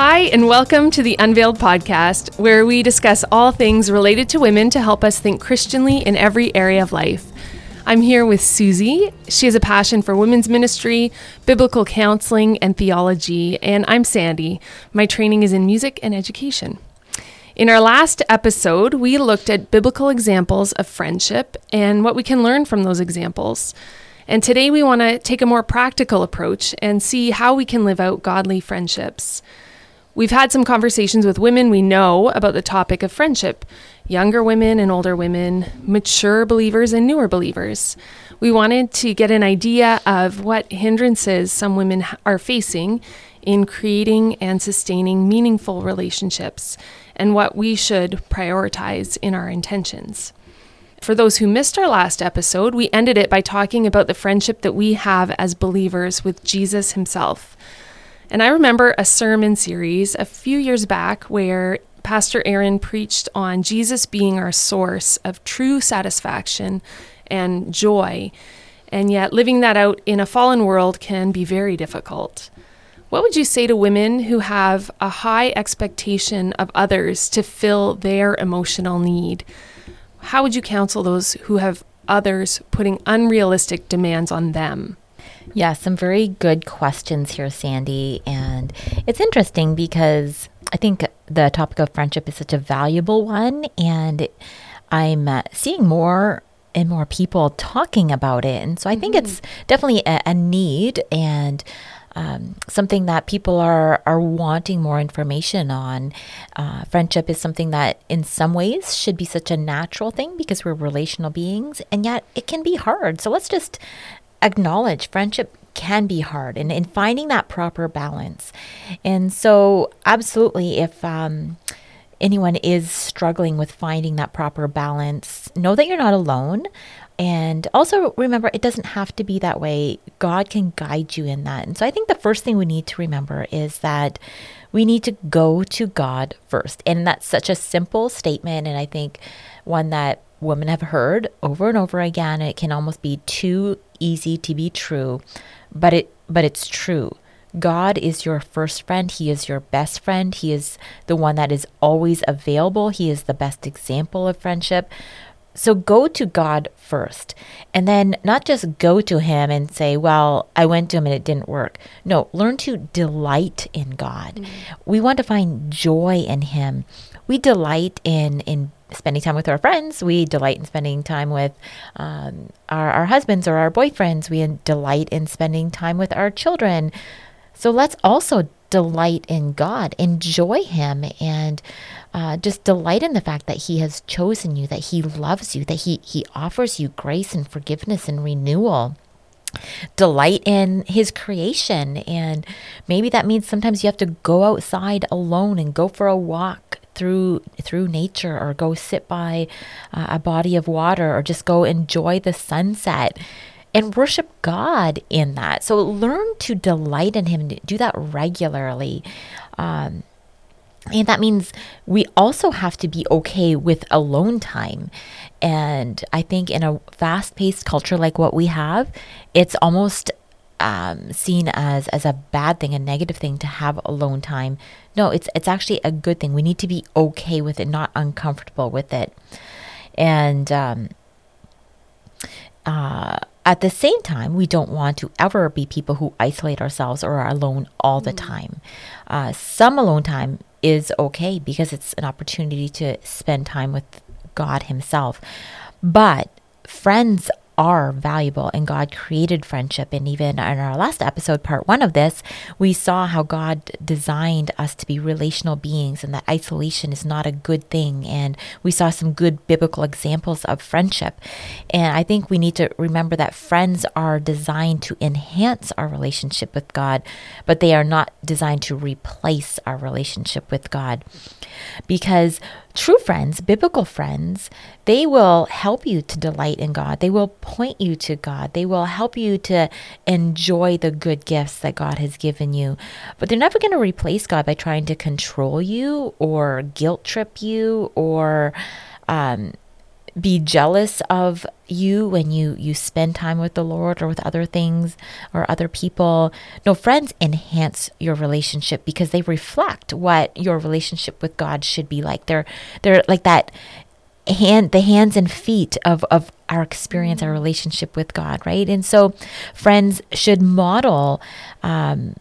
Hi, and welcome to the Unveiled podcast, where we discuss all things related to women to help us think Christianly in every area of life. I'm here with Susie. She has a passion for women's ministry, biblical counseling, and theology. And I'm Sandy. My training is in music and education. In our last episode, we looked at biblical examples of friendship and what we can learn from those examples. And today we want to take a more practical approach and see how we can live out godly friendships. We've had some conversations with women we know about the topic of friendship younger women and older women, mature believers and newer believers. We wanted to get an idea of what hindrances some women are facing in creating and sustaining meaningful relationships and what we should prioritize in our intentions. For those who missed our last episode, we ended it by talking about the friendship that we have as believers with Jesus himself. And I remember a sermon series a few years back where Pastor Aaron preached on Jesus being our source of true satisfaction and joy. And yet, living that out in a fallen world can be very difficult. What would you say to women who have a high expectation of others to fill their emotional need? How would you counsel those who have others putting unrealistic demands on them? Yeah, some very good questions here, Sandy. And it's interesting because I think the topic of friendship is such a valuable one. And I'm uh, seeing more and more people talking about it. And so I think mm-hmm. it's definitely a, a need and um, something that people are are wanting more information on. Uh, friendship is something that, in some ways, should be such a natural thing because we're relational beings, and yet it can be hard. So let's just acknowledge friendship can be hard and in finding that proper balance. And so, absolutely, if um, anyone is struggling with finding that proper balance, know that you're not alone. And also remember, it doesn't have to be that way. God can guide you in that. And so I think the first thing we need to remember is that we need to go to God first. And that's such a simple statement. And I think one that women have heard over and over again. It can almost be too easy to be true, but it but it's true. God is your first friend. He is your best friend. He is the one that is always available. He is the best example of friendship. So go to God first. And then not just go to Him and say, well, I went to Him and it didn't work. No, learn to delight in God. Mm-hmm. We want to find joy in Him. We delight in, in spending time with our friends. We delight in spending time with um, our, our husbands or our boyfriends. We delight in spending time with our children. So let's also delight in God, enjoy Him, and uh, just delight in the fact that He has chosen you, that He loves you, that He He offers you grace and forgiveness and renewal. Delight in His creation, and maybe that means sometimes you have to go outside alone and go for a walk through through nature, or go sit by uh, a body of water, or just go enjoy the sunset and worship God in that. So learn to delight in Him, do that regularly. Um, and that means we also have to be okay with alone time. And I think in a fast paced culture like what we have, it's almost um, seen as, as a bad thing, a negative thing to have alone time. No, it's, it's actually a good thing. We need to be okay with it, not uncomfortable with it. And um, uh, at the same time, we don't want to ever be people who isolate ourselves or are alone all the mm. time. Uh, some alone time is okay because it's an opportunity to spend time with God Himself. But friends are valuable and God created friendship. And even in our last episode, part one of this, we saw how God designed us to be relational beings and that isolation is not a good thing. And we saw some good biblical examples of friendship. And I think we need to remember that friends are designed to enhance our relationship with God, but they are not designed to replace our relationship with God. Because true friends, biblical friends, they will help you to delight in God. They will point you to God. They will help you to enjoy the good gifts that God has given you. But they're never going to replace God by trying to control you or guilt trip you or um, be jealous of you when you you spend time with the Lord or with other things or other people. No, friends enhance your relationship because they reflect what your relationship with God should be like. They're they're like that hand the hands and feet of of our experience, our relationship with God, right? And so, friends should model um,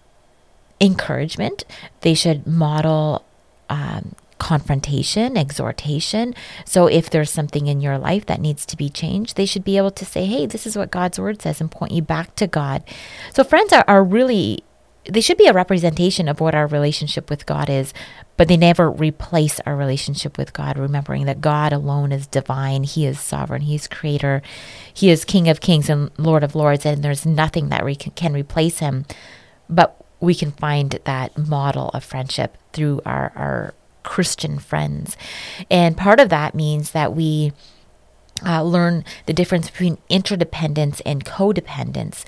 encouragement. They should model um, confrontation, exhortation. So if there's something in your life that needs to be changed, they should be able to say, hey, this is what God's word says and point you back to God. So friends are, are really, they should be a representation of what our relationship with God is, but they never replace our relationship with God, remembering that God alone is divine. He is sovereign. He is creator. He is King of kings and Lord of lords, and there's nothing that can, can replace him. But we can find that model of friendship through our, our Christian friends. And part of that means that we uh, learn the difference between interdependence and codependence.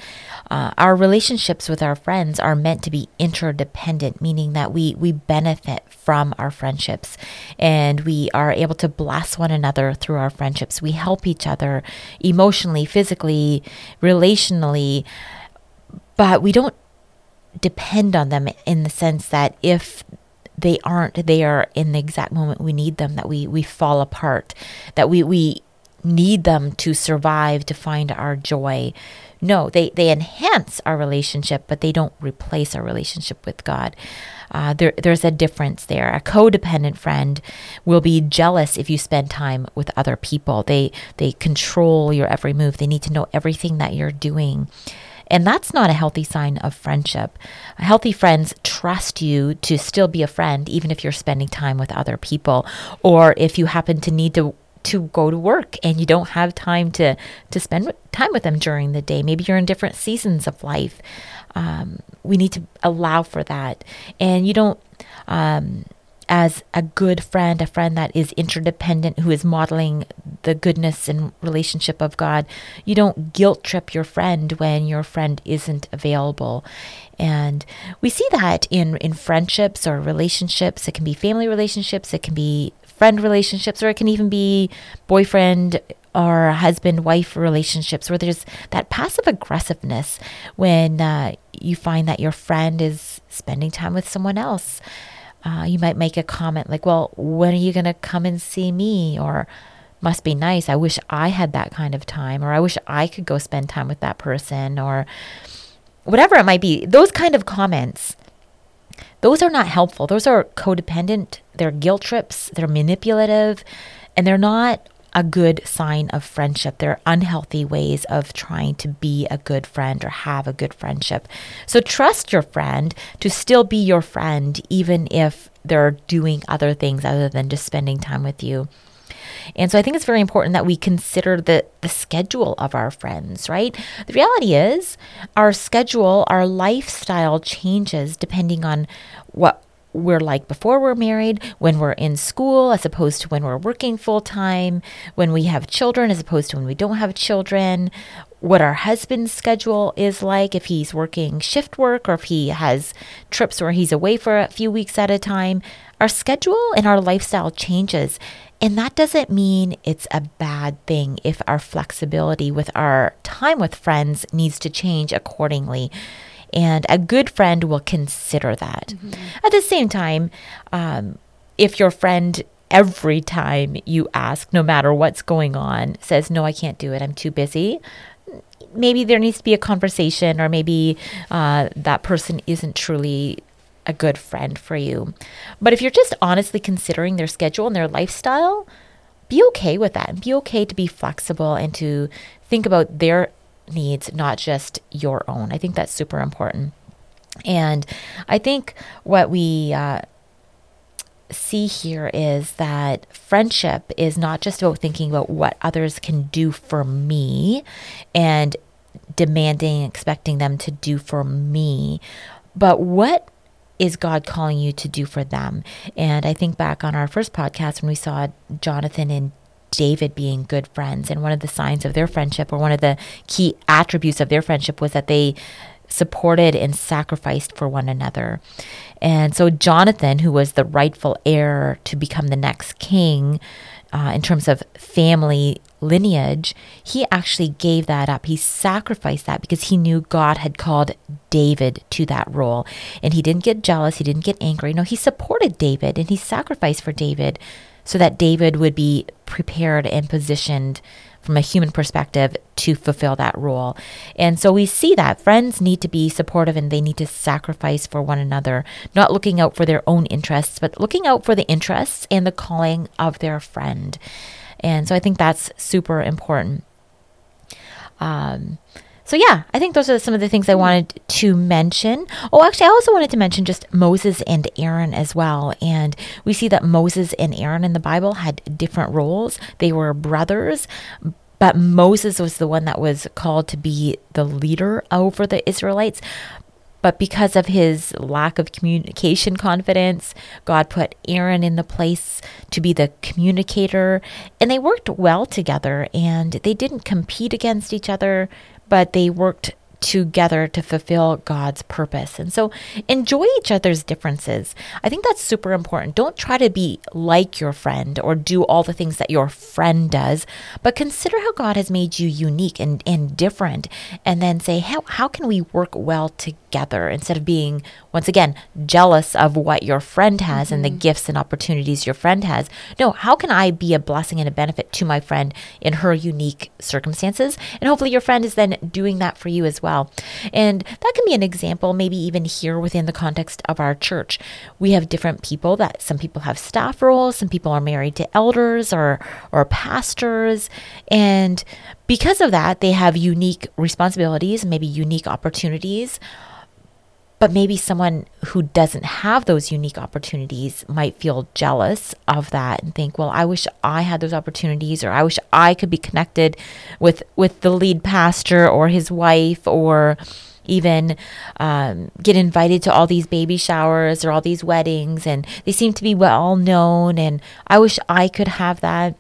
Uh, our relationships with our friends are meant to be interdependent, meaning that we, we benefit from our friendships and we are able to bless one another through our friendships. We help each other emotionally, physically, relationally, but we don't depend on them in the sense that if they aren't there in the exact moment we need them, that we, we fall apart, that we, we need them to survive, to find our joy. No, they, they enhance our relationship, but they don't replace our relationship with God. Uh, there, there's a difference there. A codependent friend will be jealous if you spend time with other people. They they control your every move. They need to know everything that you're doing. And that's not a healthy sign of friendship. Healthy friends trust you to still be a friend, even if you're spending time with other people, or if you happen to need to to go to work and you don't have time to to spend time with them during the day. Maybe you're in different seasons of life. Um, we need to allow for that, and you don't. Um, as a good friend, a friend that is interdependent, who is modeling the goodness and relationship of God. You don't guilt trip your friend when your friend isn't available. And we see that in, in friendships or relationships. It can be family relationships, it can be friend relationships, or it can even be boyfriend or husband wife relationships where there's that passive aggressiveness when uh, you find that your friend is spending time with someone else uh, you might make a comment like, well, when are you going to come and see me? Or, must be nice. I wish I had that kind of time. Or, I wish I could go spend time with that person. Or, whatever it might be. Those kind of comments, those are not helpful. Those are codependent. They're guilt trips. They're manipulative. And they're not a good sign of friendship. They're unhealthy ways of trying to be a good friend or have a good friendship. So trust your friend to still be your friend, even if they're doing other things other than just spending time with you. And so I think it's very important that we consider the, the schedule of our friends, right? The reality is, our schedule, our lifestyle changes depending on what we're like before we're married, when we're in school, as opposed to when we're working full time, when we have children, as opposed to when we don't have children, what our husband's schedule is like, if he's working shift work or if he has trips where he's away for a few weeks at a time. Our schedule and our lifestyle changes. And that doesn't mean it's a bad thing if our flexibility with our time with friends needs to change accordingly and a good friend will consider that. Mm-hmm. At the same time, um, if your friend every time you ask, no matter what's going on, says, No, I can't do it, I'm too busy, maybe there needs to be a conversation, or maybe uh, that person isn't truly a good friend for you. But if you're just honestly considering their schedule and their lifestyle, be okay with that and be okay to be flexible and to think about their needs, not just your own. I think that's super important. And I think what we uh, see here is that friendship is not just about thinking about what others can do for me and demanding, expecting them to do for me, but what is God calling you to do for them? And I think back on our first podcast when we saw Jonathan and David being good friends. And one of the signs of their friendship, or one of the key attributes of their friendship, was that they supported and sacrificed for one another. And so Jonathan, who was the rightful heir to become the next king, uh, in terms of family lineage, he actually gave that up. He sacrificed that because he knew God had called David to that role. And he didn't get jealous, he didn't get angry. No, he supported David and he sacrificed for David so that David would be prepared and positioned from a human perspective to fulfill that role. And so we see that friends need to be supportive and they need to sacrifice for one another, not looking out for their own interests, but looking out for the interests and the calling of their friend. And so I think that's super important. Um, so yeah, I think those are some of the things I hmm. wanted to mention. Oh, actually, I also wanted to mention just Moses and Aaron as well. And we see that Moses and Aaron in the Bible had different roles. They were brothers, but Moses was the one that was called to be the leader over the Israelites. But because of his lack of communication confidence, God put Aaron in the place to be the communicator. And they worked well together and they didn't compete against each other, but they worked together to fulfill God's purpose. And so enjoy each other's differences. I think that's super important. Don't try to be like your friend or do all the things that your friend does, but consider how God has made you unique and, and different. And then say, how, how can we work well together instead of being, once again, jealous of what your friend has mm-hmm. and the mm-hmm. gifts and opportunities your friend has? No, how can I be a blessing and a benefit to my friend in her unique circumstances? And hopefully your friend is then doing that for you as well well. And that can be an example, maybe even here within the context of our church. We have different people that some people have staff roles, some people are married to elders or, or pastors. And because of that, they have unique responsibilities, maybe unique opportunities but maybe someone who doesn't have those unique opportunities might feel jealous of that and think well i wish i had those opportunities or i wish i could be connected with with the lead pastor or his wife or even um, get invited to all these baby showers or all these weddings and they seem to be well known and i wish i could have that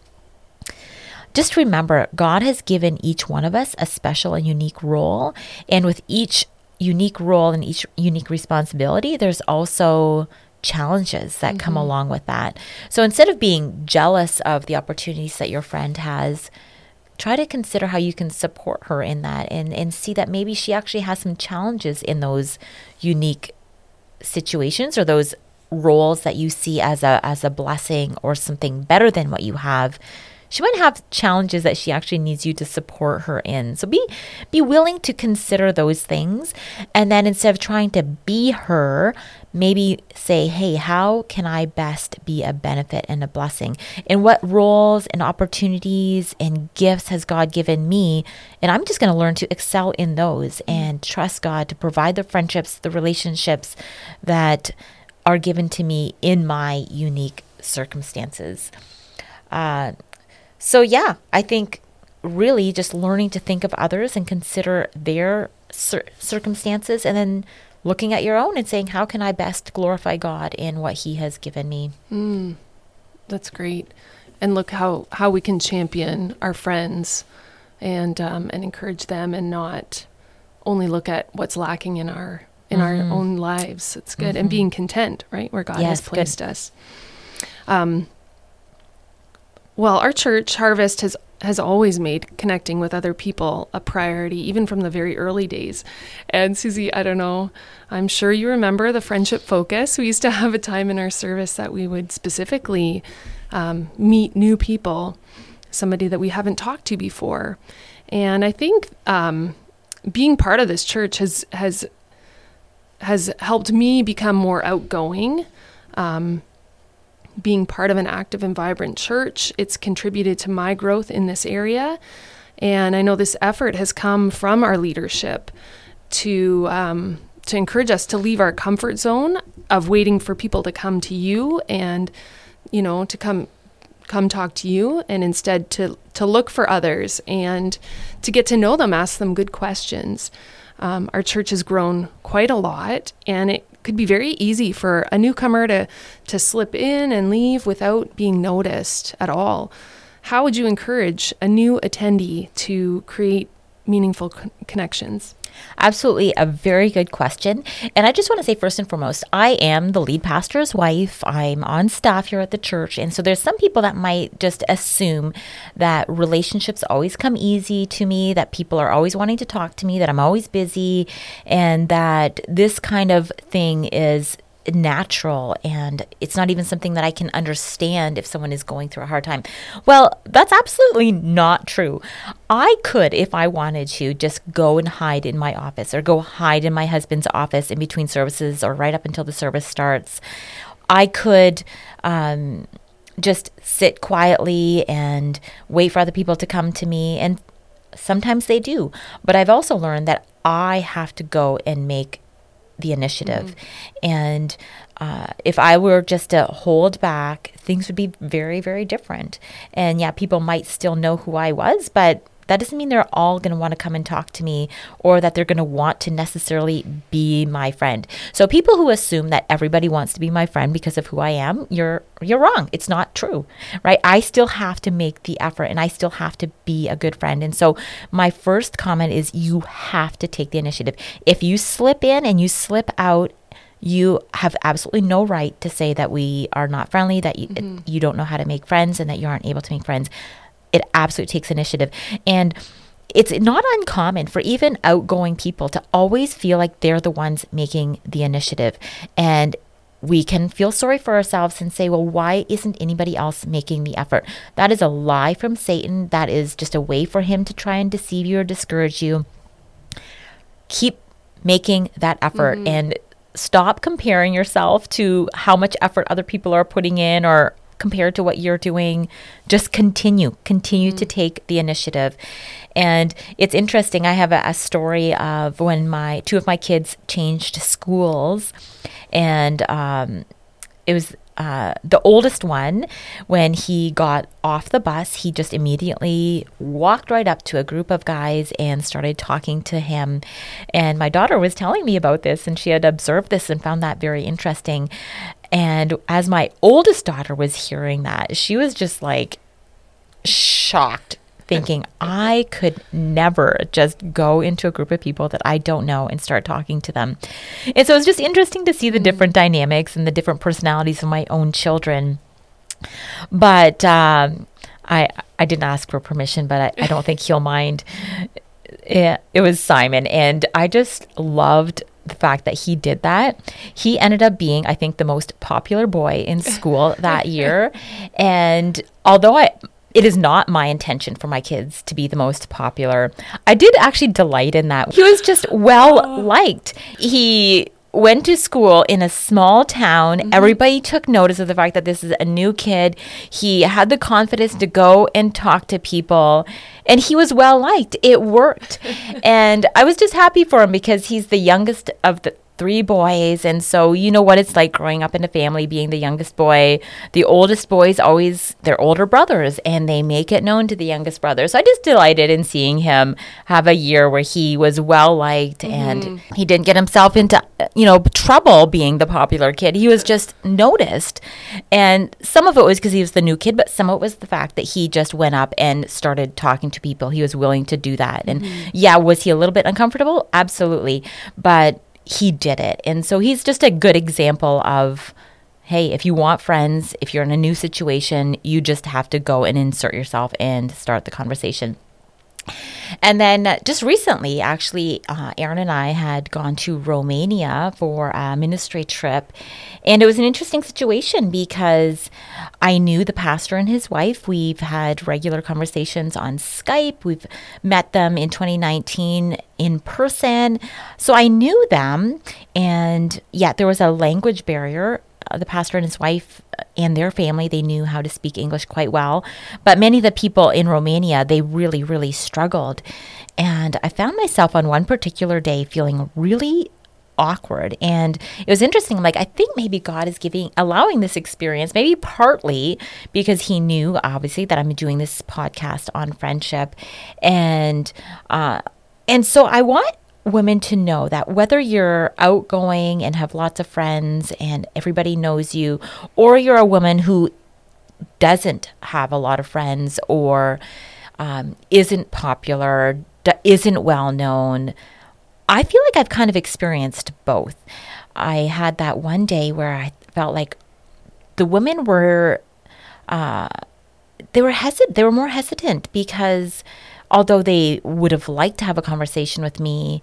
just remember, God has given each one of us a special and unique role. And with each unique role and each unique responsibility, there's also challenges that mm-hmm. come along with that. So instead of being jealous of the opportunities that your friend has, try to consider how you can support her in that and, and see that maybe she actually has some challenges in those unique situations or those roles that you see as a as a blessing or something better than what you have she might have challenges that she actually needs you to support her in. So be be willing to consider those things and then instead of trying to be her, maybe say, "Hey, how can I best be a benefit and a blessing? In what roles and opportunities and gifts has God given me?" And I'm just going to learn to excel in those and trust God to provide the friendships, the relationships that are given to me in my unique circumstances. Uh, so, yeah, I think really just learning to think of others and consider their cir- circumstances and then looking at your own and saying, how can I best glorify God in what He has given me? Mm, that's great. And look how, how we can champion our friends and um, and encourage them and not only look at what's lacking in our in mm-hmm. our own lives. It's good. Mm-hmm. And being content, right, where God yes, has placed good. us. Um, well, our church, Harvest, has has always made connecting with other people a priority, even from the very early days. And Susie, I don't know, I'm sure you remember the friendship focus. We used to have a time in our service that we would specifically um, meet new people, somebody that we haven't talked to before. And I think um, being part of this church has has has helped me become more outgoing. Um, being part of an active and vibrant church. It's contributed to my growth in this area. And I know this effort has come from our leadership to um, to encourage us to leave our comfort zone of waiting for people to come to you and you know to come come talk to you and instead to to look for others and to get to know them ask them good questions um, our church has grown quite a lot and it could be very easy for a newcomer to to slip in and leave without being noticed at all. How would you encourage a new attendee to create meaningful connections? Absolutely, a very good question. And I just want to say, first and foremost, I am the lead pastor's wife. I'm on staff here at the church. And so there's some people that might just assume that relationships always come easy to me, that people are always wanting to talk to me, that I'm always busy, and that this kind of thing is natural and it's not even something that I can understand if someone is going through a hard time. Well, that's absolutely not true. I could, if I wanted to, just go and hide in my office or go hide in my husband's office in between services or right up until the service starts. I could um, just sit quietly and wait for other people to come to me. And sometimes they do. But I've also learned that I have to go and make the initiative. Mm-hmm. And uh, if I were just to hold back, things would be very, very different. And yeah, people might still know who I was, but that doesn't mean they're all going to want to come and talk to me or that they're going to want to necessarily be my friend. So people who assume that everybody wants to be my friend because of who I am, you're you're wrong. It's not true. Right? I still have to make the effort and I still have to be a good friend. And so my first comment is you have to take the initiative. If you slip in and you slip out you have absolutely no right to say that we are not friendly, that you, mm-hmm. you don't know how to make friends, and that you aren't able to make friends it absolutely takes initiative. And it's not uncommon for even outgoing people to always feel like they're the ones making the initiative. And we can feel sorry for ourselves and say, well, why isn't anybody else making the effort? That is a lie from Satan. That is just a way for him to try and deceive you or discourage you. Keep making that effort mm-hmm. and stop comparing yourself to how much effort other people are putting in or compared to what you're doing. Just continue, continue mm-hmm. to take the initiative. And it's interesting. I have a, a, story of when my two of my kids changed schools, and um, it was uh, the oldest one, when he got off the bus, he just immediately walked right up to a group of guys and started talking to him. And my daughter was telling me about this, and she had observed this and found that very interesting. And as my oldest daughter was hearing that, she was just like shocked thinking I could never just go into a group of people that I don't know and start talking to them. And so it's just interesting to see the mm-hmm. different dynamics and the different personalities of my own children. But um, I I didn't ask for permission, but I, I don't think he'll mind. It, it was Simon, and I just loved the fact that he did that. He ended up being, I think, the most popular boy in school that year. And although I it is not my intention for my kids to be the most popular. I did actually delight in that. He was just well oh. liked. He went to school in a small town. Mm-hmm. Everybody took notice of the fact that this is a new kid. He had the confidence to go and talk to people, and he was well liked. It worked. and I was just happy for him because he's the youngest of the three boys. And so you know what it's like growing up in a family, being the youngest boy. The oldest boys always, they're older brothers and they make it known to the youngest brother. So I just delighted in seeing him have a year where he was well liked mm-hmm. and he didn't get himself into, you know, trouble being the popular kid. He was just noticed. And some of it was because he was the new kid, but some of it was the fact that he just went up and started talking to people. He was willing to do that. And mm-hmm. yeah, was he a little bit uncomfortable? Absolutely. But he did it. And so he's just a good example of hey, if you want friends, if you're in a new situation, you just have to go and insert yourself and start the conversation. And then just recently, actually, uh, Aaron and I had gone to Romania for a ministry trip. And it was an interesting situation because I knew the pastor and his wife. We've had regular conversations on Skype. We've met them in 2019 in person. So I knew them. And yet there was a language barrier the pastor and his wife and their family they knew how to speak english quite well. But many of the people in romania they really really struggled. And i found myself on one particular day feeling really awkward. And it was interesting like i think maybe god is giving allowing this experience maybe partly because he knew obviously that i'm doing this podcast on friendship. And uh and so i want women to know that whether you're outgoing and have lots of friends and everybody knows you, or you're a woman who doesn't have a lot of friends or um, isn't popular, isn't well known, I feel like I've kind of experienced both. I had that one day where I felt like the women were uh, they were hesitant. They were more hesitant because although they would have liked to have a conversation with me,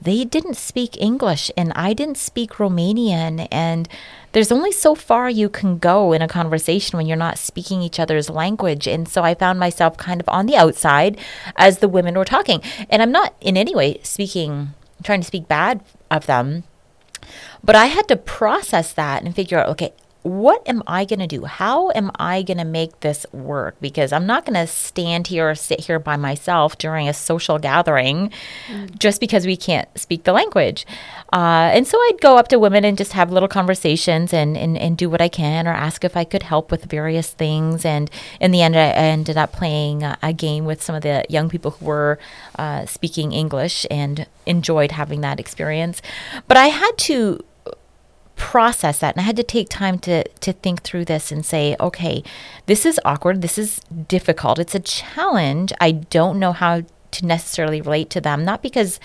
they didn't speak English and I didn't speak Romanian. And there's only so far you can go in a conversation when you're not speaking each other's language. And so I found myself kind of on the outside as the women were talking. And I'm not in any way speaking, trying to speak bad of them. But I had to process that and figure out, okay, what am I going to do? How am I going to make this work? Because I'm not going to stand here or sit here by myself during a social gathering mm. just because we can't speak the language. Uh, and so I'd go up to women and just have little conversations and, and, and do what I can or ask if I could help with various things. And in the end, I ended up playing a, a game with some of the young people who were uh, speaking English and enjoyed having that experience. But I had to process that and I had to take time to to think through this and say, okay, this is awkward, this is difficult, it's a challenge. I don't know how to necessarily relate to them, not because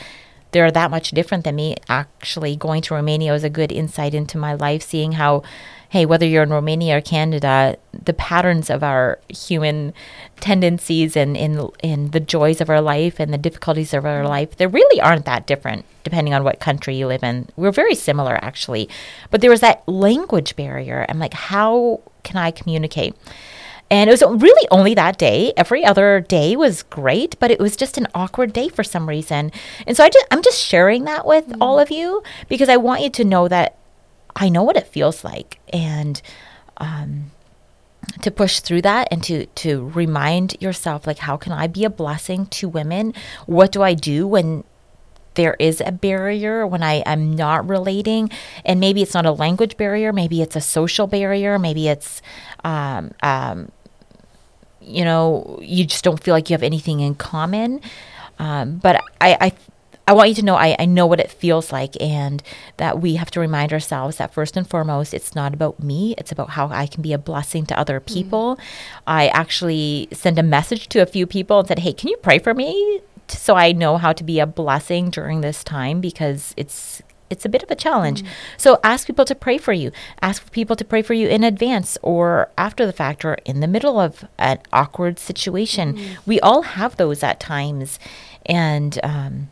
they're that much different than me. Actually, going to Romania was a good insight into my life, seeing how hey, whether you're in Romania or Canada, the patterns of our human tendencies and in in the joys of our life and the difficulties of our life, they really aren't that different depending on what country you live in. We're very similar actually. But there was that language barrier. I'm like, how can I communicate? And it was really only that day. Every other day was great, but it was just an awkward day for some reason. And so I just I'm just sharing that with mm-hmm. all of you because I want you to know that I know what it feels like, and um, to push through that and to to remind yourself like how can I be a blessing to women? What do I do when there is a barrier when I am not relating, and maybe it's not a language barrier, maybe it's a social barrier, maybe it's, um, um, you know, you just don't feel like you have anything in common. Um, but I, I I want you to know I, I know what it feels like and that we have to remind ourselves that first and foremost, it's not about me. It's about how I can be a blessing to other mm-hmm. people. Mm. I actually sent a message to a few people and said, Hey, can you pray for me? So I know how to be a blessing during this time because it's it's a bit of a challenge. Mm. So ask people to pray for you. Ask people to pray for you in advance or after the fact or in the middle of an awkward situation. Mm. We all have those at times. And um,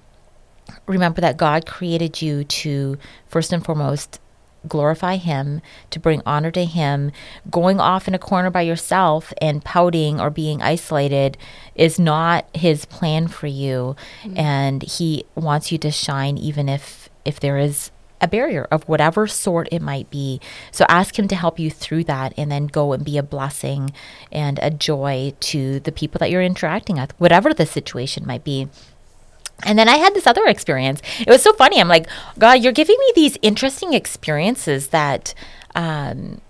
remember that God created you to, first and foremost, glorify Him, to bring honor to Him. Going off in a corner by yourself and pouting or being isolated is not His plan for you. Mm-hmm. And He wants you to shine even if if there is a barrier of whatever sort it might be. So ask Him to help you through that and then go and be a blessing and a joy to the people that you're interacting with, whatever the situation might be. And then I had this other experience. It was so funny. I'm like, God, you're giving me these interesting experiences that um,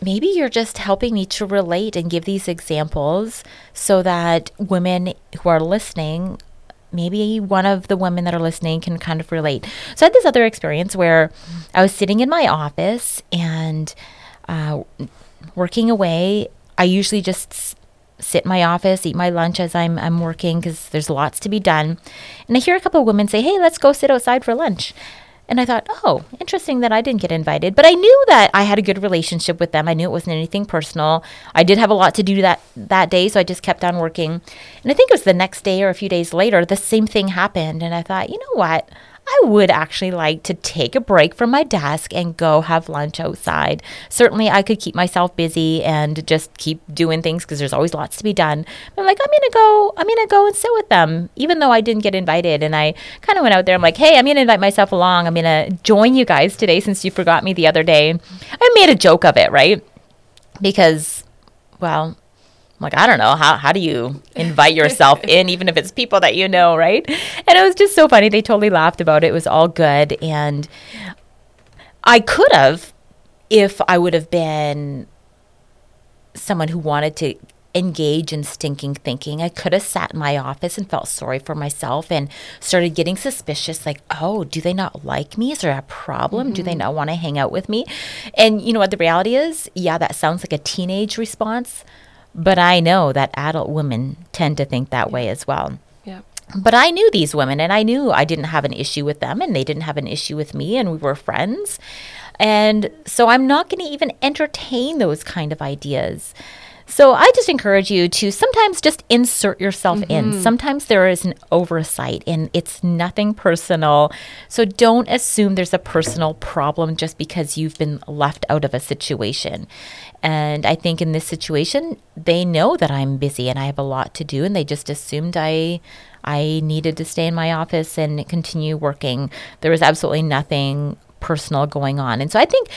maybe you're just helping me to relate and give these examples so that women who are listening, maybe one of the women that are listening can kind of relate. So I had this other experience where I was sitting in my office and uh, working away. I usually just sit in my office, eat my lunch as I'm, I'm working because there's lots to be done. And I hear a couple of women say, Hey, let's go sit outside for lunch. And I thought, oh, interesting that I didn't get invited. But I knew that I had a good relationship with them. I knew it wasn't anything personal. I did have a lot to do that that day, so I just kept on working. And I think it was the next day or a few days later, the same thing happened. And I thought, you know what? I would actually like to take a break from my desk and go have lunch outside. Certainly, I could keep myself busy and just keep doing things because there's always lots to be done. But I'm like, I'm gonna go. I'm gonna go and sit with them, even though I didn't get invited. And I kind of went out there. I'm like, hey, I'm gonna invite myself along. I'm gonna join you guys today since you forgot me the other day. I made a joke of it, right? Because, well, like, I don't know, how, how do you invite yourself in, even if it's people that you know, right? And it was just so funny. They totally laughed about it. It was all good. And I could have, if I would have been someone who wanted to engage in stinking thinking. I could have sat in my office and felt sorry for myself and started getting suspicious like, oh, do they not like me? Is there a problem? Mm-hmm. Do they mm-hmm. not want to hang out with me? And you know what the reality is? Yeah, that sounds like a teenage response. But I know that adult women tend to think that yeah. way as well. Yeah. but I knew these women and I knew I didn't have an issue with them and they didn't have an issue with me and we were friends. And so I'm not going to even entertain those kind of ideas. So I just encourage you to sometimes just insert yourself mm-hmm. in. Sometimes there is an oversight and it's nothing personal. So don't assume there's a personal problem just because you've been left out of a situation. And I think in this situation, they know that I'm busy and I have a lot to do and they just assumed I I needed to stay in my office and continue working. There was absolutely nothing personal going on. And so I think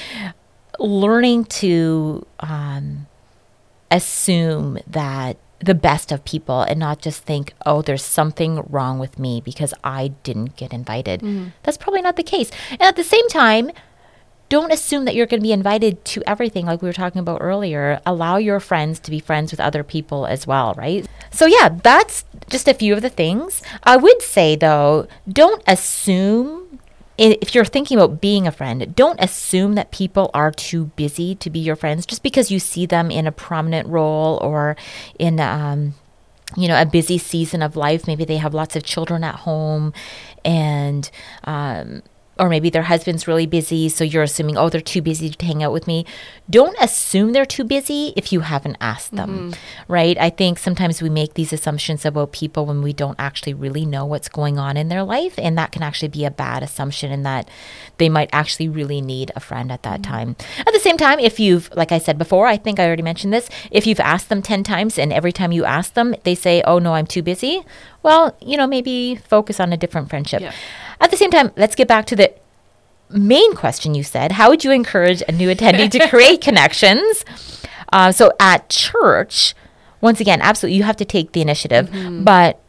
learning to um, assume that the best of people and not just think, oh, there's something wrong with me because I didn't get invited. Mm-hmm. That's probably not the case. And at the same time, don't assume that you're going to be invited to everything like we were talking about earlier. Allow your friends to be friends with other people as well, right? So, yeah, that's just a few of the things. I would say, though, don't assume if you're thinking about being a friend, don't assume that people are too busy to be your friends just because you see them in a prominent role or in um, you know a busy season of life. Maybe they have lots of children at home, and um, or maybe their husband's really busy, so you're assuming, oh, they're too busy to hang out with me. Don't assume they're too busy if you haven't asked them, mm-hmm. right? I think sometimes we make these assumptions about people when we don't actually really know what's going on in their life, and that can actually be a bad assumption in that they might actually really need a friend at that mm-hmm. time. At the same time, if you've, like I said before, I think I already mentioned this, if you've asked them 10 times and every time you ask them, they say, oh, no, I'm too busy, well, you know, maybe focus on a different friendship. Yeah. At the same time, let's get back to the main question you said. How would you encourage a new attendee to create connections? Uh, so at church, once again, absolutely, you have to take the initiative. Mm-hmm. But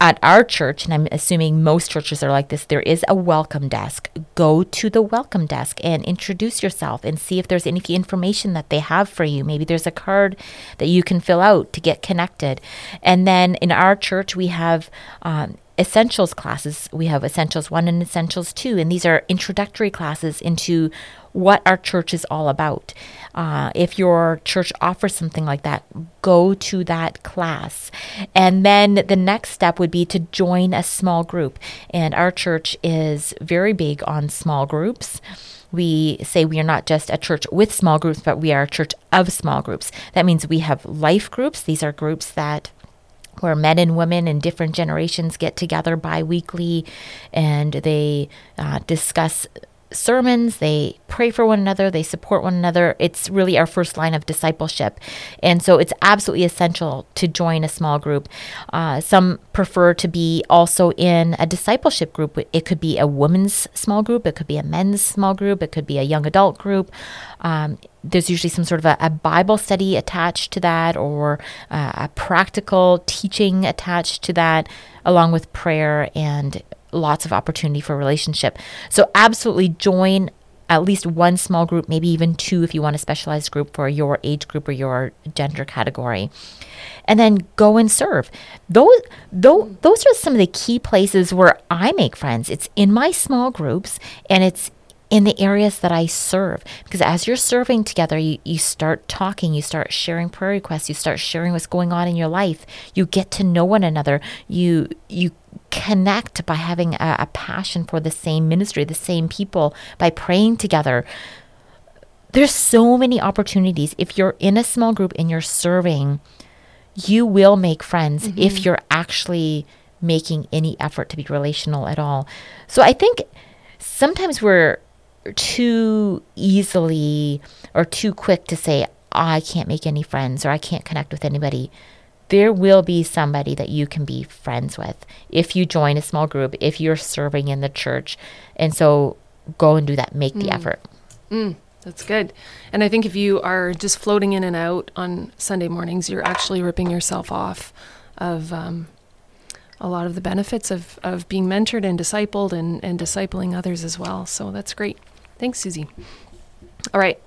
at our church, and I'm assuming most churches are like this, there is a welcome desk. Go to the welcome desk and introduce yourself and see if there's any information that they have for you. Maybe there's a card that you can fill out to get connected. And then in our church, we have um, essentials classes. We have essentials one and essentials two, and these are introductory classes into what our church is all about. Uh, if your church offers something like that, go to that class. And then the next step would be to join a small group. And our church is very big on small groups we say we are not just a church with small groups, but we are a church of small groups. That means we have life groups. These are groups that where men and women in different generations get together bi-weekly and they uh, discuss sermons, they pray for one another, they support one another. It's really our first line of discipleship. And so it's absolutely essential to join a small group. Uh, some prefer to be also in a discipleship group. It could be a women's small group, it could be a men's small group, it could be a young adult group. Um, there's usually some sort of a, a, Bible study attached to that or uh, a practical teaching attached to that, along with prayer and lots of opportunity for relationship. So absolutely join at least one small group, maybe even two if you want a specialized group for your age group or your gender category. And then go and serve. Those, those, those are some of the key places where I make friends. It's in my small groups and it's in the areas that I serve. Because as you're serving together, you, you start talking, you start sharing prayer requests, you start sharing what's going on in your life. You get to know one another. You you connect by having a, a passion for the same ministry, the same people, by praying together. There's so many opportunities. If you're in a small group and you're serving, you will make friends mm-hmm. if you're actually making any effort to be relational at all. So I think sometimes we're too easily or too quick to say, I can't make any friends or I can't connect with anybody there will be somebody that you can be friends with if you join a small group, if you're serving in the church. And so go and do that, make the mm. effort. Mm, that's good. And I think if you are just floating in and out on Sunday mornings, you're actually ripping yourself off of um, a lot of the benefits of, of being mentored and discipled and, and discipling others as well. So that's great. Thanks, Susie. All right,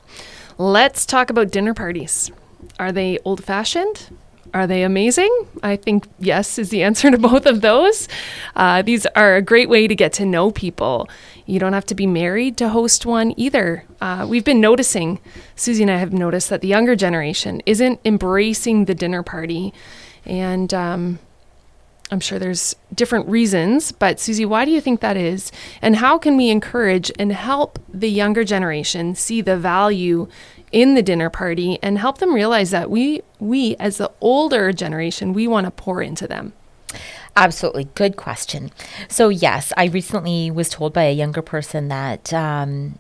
let's talk about dinner parties. Are they old fashioned? Are they amazing? I think yes is the answer to both of those. Uh, these are a great way to get to know people. You don't have to be married to host one either. Uh, we've been noticing, Susie and I have noticed that the younger generation isn't embracing the dinner party. And um, I'm sure there's different reasons, but Susie, why do you think that is? And how can we encourage and help the younger generation see the value in the dinner party and help them realize that we we as the older generation, we want to pour into them? Absolutely. Good question. So, yes, I recently was told by a younger person that um,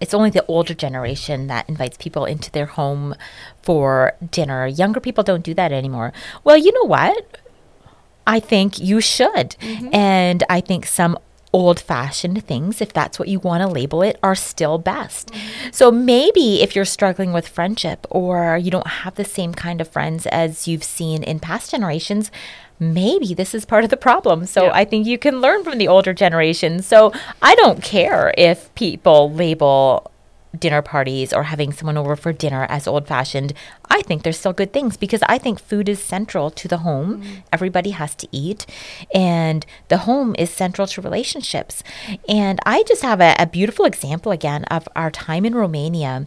it's only the older generation that invites people into their home for dinner. Younger people don't do that anymore. Well, you know what? I think you should. Mm-hmm. And I think some old fashioned things, if that's what you want to label it, are still best. Mm-hmm. So maybe if you're struggling with friendship or you don't have the same kind of friends as you've seen in past generations, maybe this is part of the problem. So yeah. I think you can learn from the older generation. So I don't care if people label dinner parties or having someone over for dinner as old fashioned. I think there's still good things because I think food is central to the home. Mm. Everybody has to eat, and the home is central to relationships. And I just have a, a beautiful example again of our time in Romania.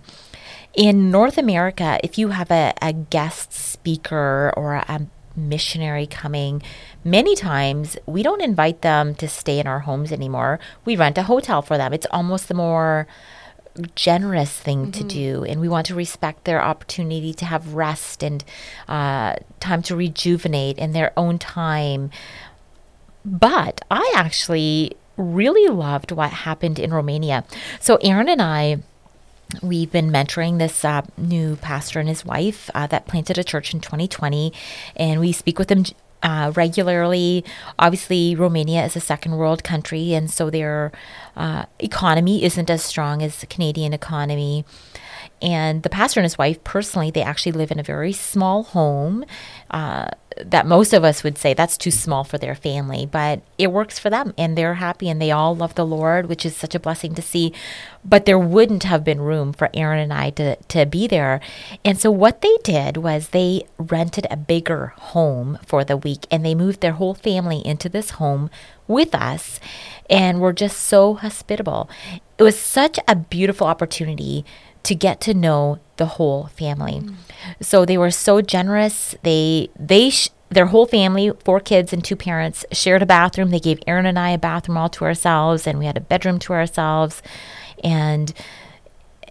In North America, if you have a, a guest speaker or a, a missionary coming, many times we don't invite them to stay in our homes anymore. We rent a hotel for them. It's almost the more generous thing mm-hmm. to do and we want to respect their opportunity to have rest and uh, time to rejuvenate in their own time but i actually really loved what happened in romania so aaron and i We've been mentoring this uh, new pastor and his wife uh, that planted a church in 2020, and we speak with them uh, regularly. Obviously, Romania is a second world country, and so their uh, economy isn't as strong as the Canadian economy. And the pastor and his wife, personally, they actually live in a very small home uh, that most of us would say that's too small for their family, but it works for them and they're happy and they all love the Lord, which is such a blessing to see. But there wouldn't have been room for Aaron and I to, to be there. And so what they did was they rented a bigger home for the week and they moved their whole family into this home with us and were just so hospitable. It was such a beautiful opportunity to get to know the whole family. Mm. So they were so generous. They they sh- their whole family, four kids and two parents, shared a bathroom. They gave Aaron and I a bathroom all to ourselves, and we had a bedroom to ourselves. And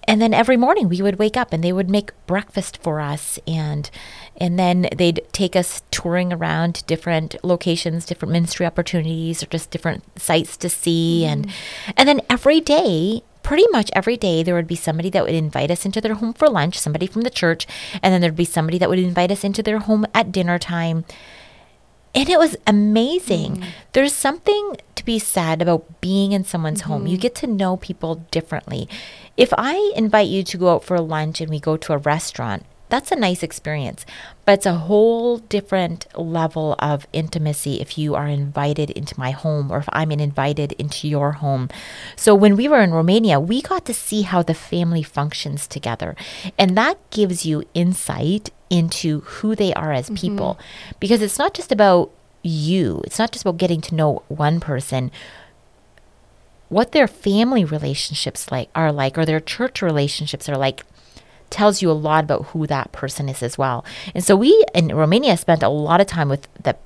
and then every morning we would wake up and they would make breakfast for us and and then they'd take us touring around to different locations different ministry opportunities or just different sites to see mm. and and then every day pretty much every day there would be somebody that would invite us into their home for lunch, somebody from the church, and then there'd be somebody that would invite us into their home at dinner time. And it was amazing. Mm. There's something to be said about being in someone's mm-hmm. home. You mm-hmm. get to know people differently. If I invite you to go out for lunch and we go to a restaurant, that's a nice experience. But it's a whole different level of intimacy if you are invited into my home or if I'm invited into your home. So when we were in Romania, we got to see how the family functions together. And that gives you insight into who they are as mm-hmm. people. Because it's not just about you, it's not just about getting to know one person what their family relationships like are like or their church relationships are like tells you a lot about who that person is as well. And so we in Romania spent a lot of time with the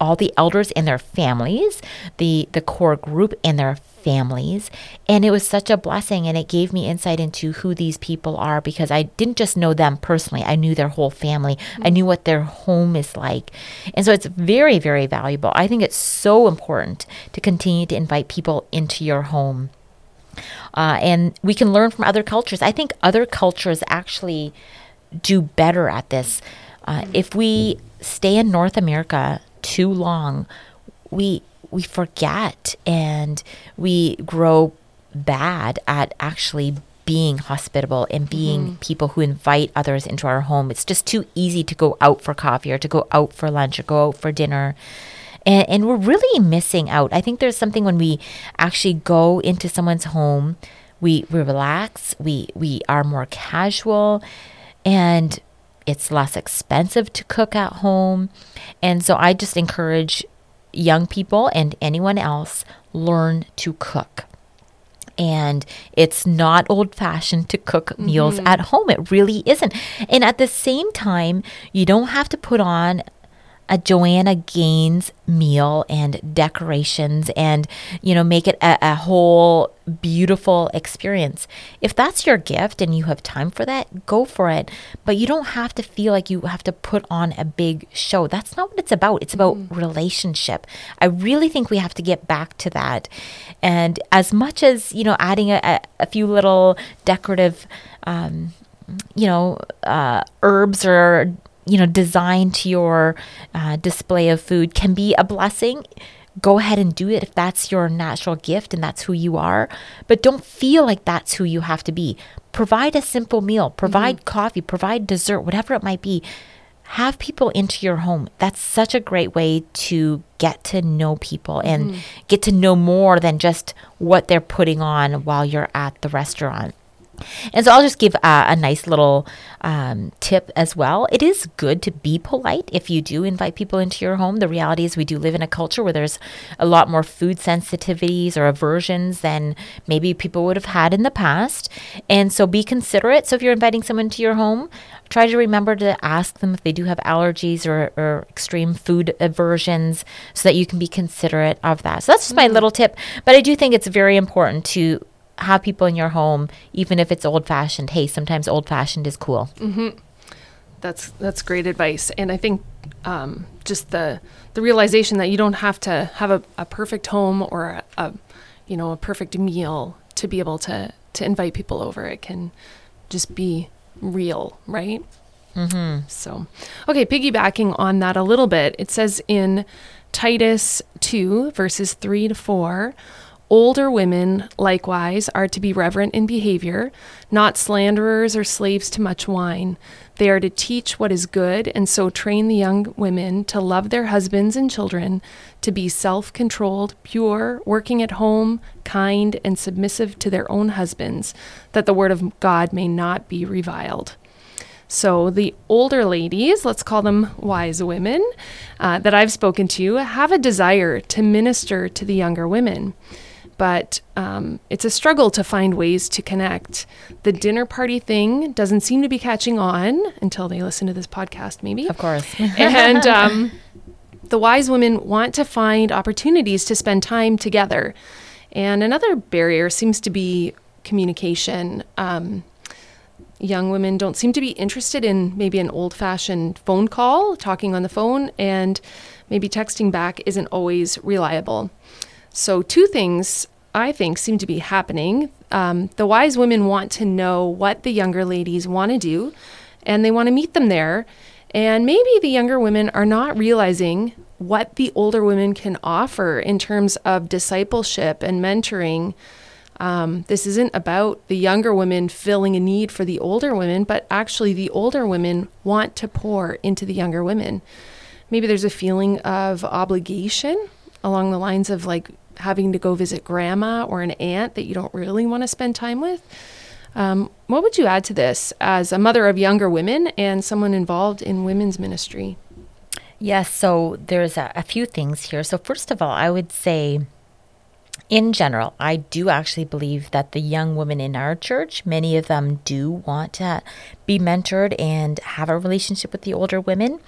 all the elders and their families, the the core group and their families, and it was such a blessing and it gave me insight into who these people are because I didn't just know them personally, I knew their whole family. I knew what their home is like. And so it's very very valuable. I think it's so important to continue to invite people into your home. Uh, and we can learn from other cultures. I think other cultures actually do better at this. Uh, if we stay in North America too long, we we forget and we grow bad at actually being hospitable and being mm people who invite others into our home. It's just too easy to go out for coffee or to go out for lunch or go out for dinner and, and we're really missing out. I think there's something when we actually go into someone's home, we, we relax, we, we are more casual, and it's less expensive to cook at home. And so I just encourage young people and anyone else learn to cook. And it's not old fashioned to cook mm-hmm. meals at home. It really isn't. And at the same time, you don't have to put on a Joanna Gaines meal and decorations and, you know, make it a, a whole beautiful experience. If that's your gift and you have time for that, go for it. But you don't have to feel like you have to put on a big show. That's not what it's about. It's about mm. relationship. I really think we have to get back to that. And as much as, you know, adding a, a few little decorative, um, you know, uh, herbs or you know, design to your uh, display of food can be a blessing. Go ahead and do it if that's your natural gift and that's who you are. But don't feel like that's who you have to be. Provide a simple meal, provide mm-hmm. coffee, provide dessert, whatever it might be. Have people into your home. That's such a great way to get to know people and mm-hmm. get to know more than just what they're putting on while you're at the restaurant. And so I'll just give a, a nice little um, tip as well. It is good to be polite if you do invite people into your home. The reality is, we do live in a culture where there's a lot more food sensitivities or aversions than maybe people would have had in the past. And so be considerate. So if you're inviting someone to your home, try to remember to ask them if they do have allergies or, or extreme food aversions so that you can be considerate of that. So that's just my mm-hmm. little tip. But I do think it's very important to have people in your home, even if it's old fashioned. Hey, sometimes old fashioned is cool. Mm-hmm. That's that's great advice, and I think um, just the the realization that you don't have to have a, a perfect home or a, a, you know a perfect meal to be able to to invite people over. It can just be real, right? Mm-hmm. So, okay, piggybacking on that a little bit, it says in Titus 2, verses 3 to 4 Older women, likewise, are to be reverent in behavior, not slanderers or slaves to much wine. They are to teach what is good, and so train the young women to love their husbands and children, to be self controlled, pure, working at home, kind, and submissive to their own husbands, that the word of God may not be reviled. So, the older ladies, let's call them wise women, uh, that I've spoken to, have a desire to minister to the younger women but um, it's a struggle to find ways to connect. The dinner party thing doesn't seem to be catching on until they listen to this podcast, maybe. Of course. and um, the wise women want to find opportunities to spend time together. And another barrier seems to be communication. Um, young women don't seem to be interested in maybe an old fashioned phone call, talking on the phone, and maybe texting back isn't always reliable. So, two things I think, seem to be happening. Um, the wise women want to know what the younger ladies want to do, and they want to meet them there. And maybe the younger women are not realizing what the older women can offer in terms of discipleship and mentoring. Um, this isn't about the younger women filling a need for the older women, but actually the older women want to pour into the younger women. Maybe there's a feeling of obligation along the lines of like having to go visit grandma or an aunt that you don't really want to spend time with. Um, what would you add to this as a mother of younger women and someone involved in women's ministry? Yes, so there's a, a few things here. So, first of all, I would say, in general, I do actually believe that the young women in our church, many of them do want to be mentored and have a relationship with the older women.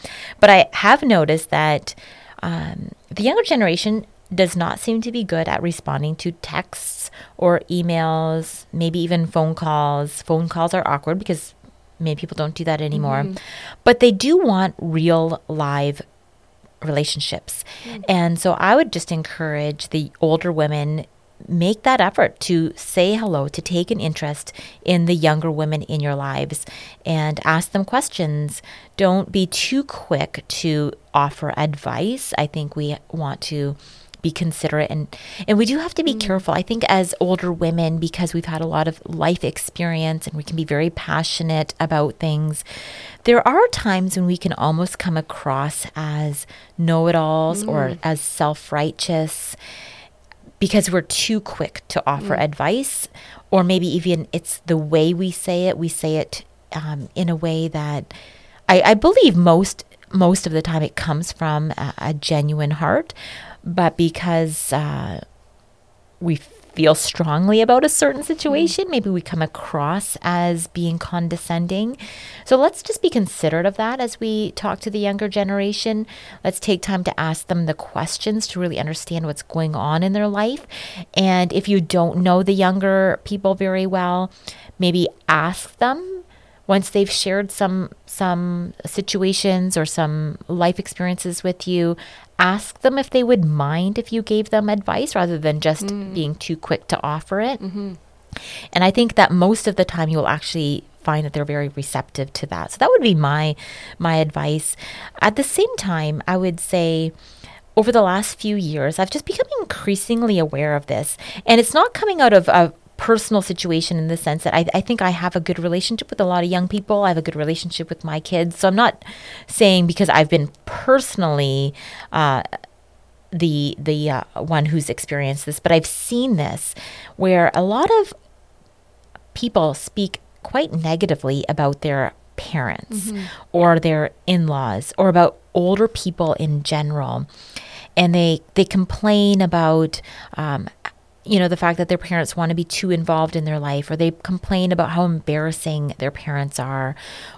But I have noticed that um, the younger generation does not seem to be good at responding to texts or emails, maybe even phone calls. Phone calls are awkward because many people don't do that anymore. Mm-hmm. But they do want real live relationships. Mm-hmm. And so I would just encourage the older women make that effort to say hello, to take an interest in the younger women in your lives and ask them questions. Don't be too quick to offer advice. I think we want to be considerate and and we do have to be mm. careful. I think as older women because we've had a lot of life experience and we can be very passionate about things. There are times when we can almost come across as know-it-alls mm. or as self-righteous because we're too quick to offer mm. advice or maybe even it's the way we say it. We say it um, in a way that I, I believe most most of the time it comes from a, a genuine heart but because uh, we feel strongly about a certain situation. Maybe we come across as being condescending. So let's just be considerate of that as we talk to the younger generation. Let's take time to ask them the questions to really understand what's going on in their life. And if you don't know the younger people very well, maybe ask them once they've shared some some situations or some life experiences with you ask them if they would mind if you gave them advice rather than just mm. being too quick to offer it mm-hmm. and i think that most of the time you'll actually find that they're very receptive to that so that would be my my advice at the same time i would say over the last few years, I've just become increasingly aware of this. And it's not coming out of, of personal situation in the sense that I, I think I have a good relationship with a lot of young people. I have a good relationship with my kids. So I'm not saying because I've been personally uh, the the uh, one who's experienced this, but I've seen this where a lot of people speak quite negatively about their parents mm-hmm. or their in-laws or about older people in general and they they complain about um, you know, the fact that their parents want to be too involved in their life, or they complain about how embarrassing their parents are,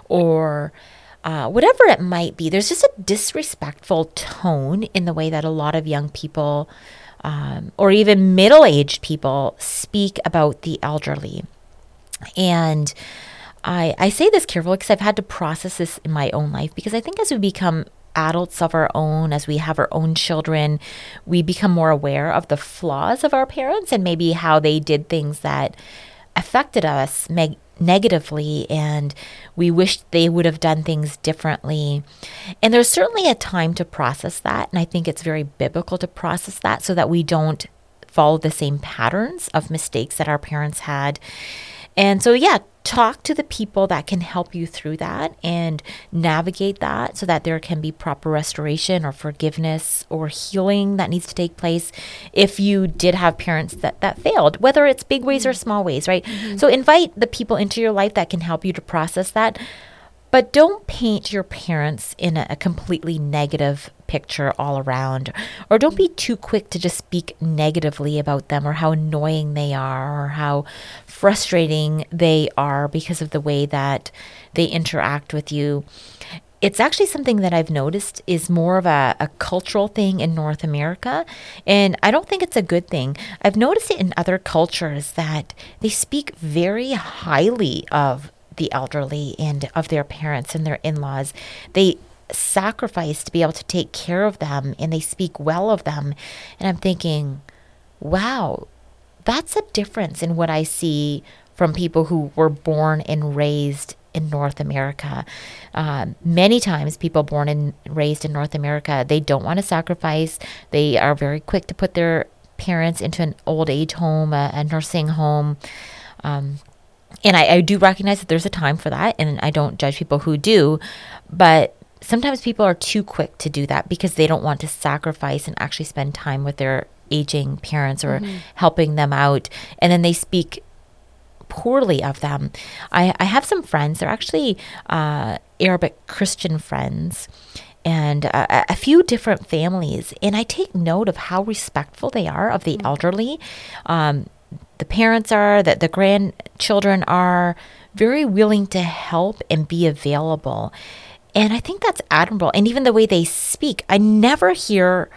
or uh, whatever it might be. There's just a disrespectful tone in the way that a lot of young people, um, or even middle aged people, speak about the elderly. And I, I say this carefully because I've had to process this in my own life because I think as we become adults of our own, as we have our own children, we become more aware of the flaws of our parents and maybe how they did things that affected us meg- negatively and we wish they would have done things differently. And there's certainly a time to process that. And I think it's very biblical to process that so that we don't follow the same patterns of mistakes that our parents had. And so, yeah, talk to the people that can help you through that and navigate that so that there can be proper restoration or forgiveness or healing that needs to take place if you did have parents that that failed whether it's big ways or small ways right? Mm-hmm. so invite the people into your life that can help you to process that but don't paint your parents in a, completely negative picture all around. Or don't be too quick to just speak negatively about them or how annoying they are or how frustrating they are because of the way that they interact with you. It's actually something that I've noticed is more of a, a cultural thing in North America. And I don't think it's a good thing. I've noticed it in other cultures that they speak very highly of the elderly and of their parents and their in laws. They sacrifice to be able to take care of them and they speak well of them. And I'm thinking, wow, that's a difference in what I see from people who were born and raised in North America. Uh, many times, people born and raised in North America, they don't want to sacrifice. They are very quick to put their parents into an old age home, a, a nursing home. Um, and I, I do recognize that there's a time for that, and I don't judge people who do, but sometimes people are too quick to do that because they don't want to sacrifice and actually spend time with their aging parents or mm-hmm. helping them out. And then they speak poorly of them. I, I have some friends, they're actually uh, Arabic Christian friends. And uh, a few different families, and I take note of how respectful they are of the mm-hmm. elderly. Um, the parents are, that the grandchildren are very willing to help and be available. And I think that's admirable. And even the way they speak, I never hear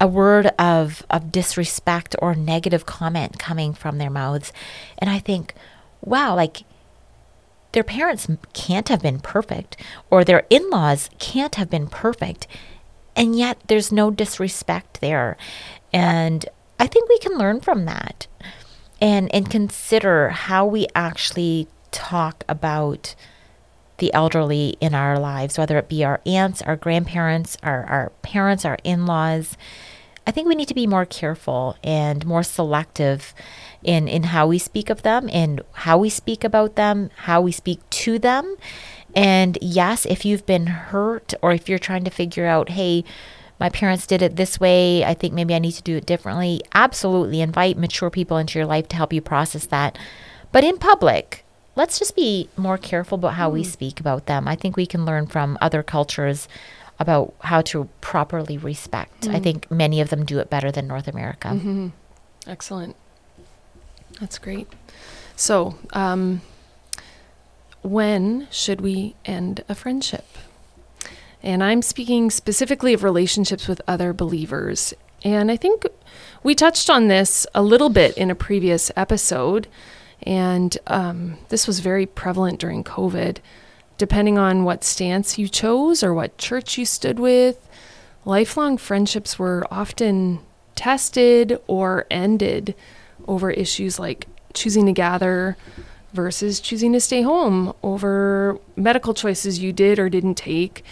a word of, of disrespect or negative comment coming from their mouths. And I think, wow, like their parents can't have been perfect, or their in laws can't have been perfect. And yet there's no disrespect there. And I think we can learn from that and and consider how we actually talk about the elderly in our lives, whether it be our aunts, our grandparents, our, our parents, our in laws. I think we need to be more careful and more selective in, in how we speak of them and how we speak about them, how we speak to them. And yes, if you've been hurt or if you're trying to figure out, hey, my parents did it this way. I think maybe I need to do it differently. Absolutely invite mature people into your life to help you process that. But in public, let's just be more careful about how mm. we speak about them. I think we can learn from other cultures about how to properly respect. Mm. I think many of them do it better than North America. Mm-hmm. Excellent. That's great. So, um, when should we end a friendship? And I'm speaking specifically of relationships with other believers. And I think we touched on this a little bit in a previous episode. And um, this was very prevalent during COVID. Depending on what stance you chose or what church you stood with, lifelong friendships were often tested or ended over issues like choosing to gather versus choosing to stay home, over medical choices you did or didn't take,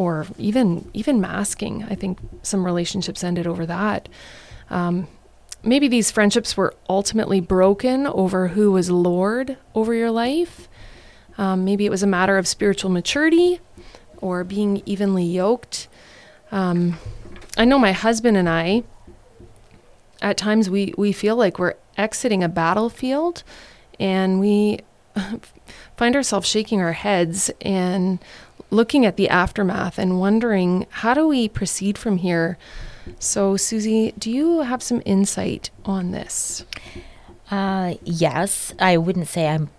or even even masking. I think some relationships ended over that. Um, maybe these friendships were ultimately broken over who was Lord over your life. Um, maybe it was a matter of spiritual maturity or being evenly yoked. Um, I know my husband and I, at times, we, we feel like we're exiting a battlefield and we find ourselves shaking our heads and looking at the aftermath and wondering how do we proceed from here so, Susie, do you have some insight on this? Uh, yes, I wouldn't say I'm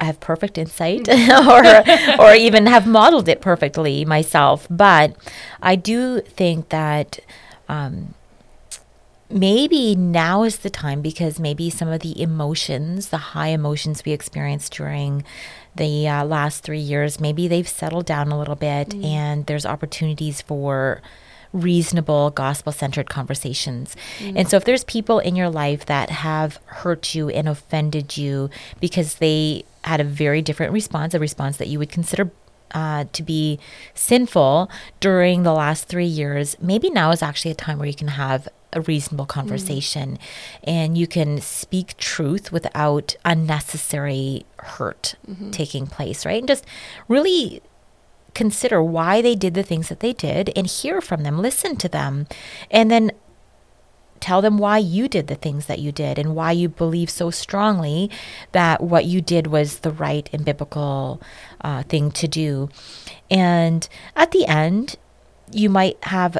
I have perfect insight or or even have modeled it perfectly myself, but I do think that um, maybe now is the time because maybe some of the emotions, the high emotions we experienced during the uh, last three years, maybe they've settled down a little bit, mm. and there's opportunities for reasonable gospel centered conversations. Mm. And so if there's people in your life that have hurt you and offended you because they had a very different response, a response that you would consider uh, to be sinful during the last three years, maybe now is actually a time where you can have a reasonable conversation mm. and you can speak truth without unnecessary hurt mm-hmm. taking place, right? And just really consider why they did the things that they did and hear from them, listen to them, and then tell them why you did the things that you did and why you believe so strongly that what you did was the right and biblical uh, thing to do. And at the end, you might have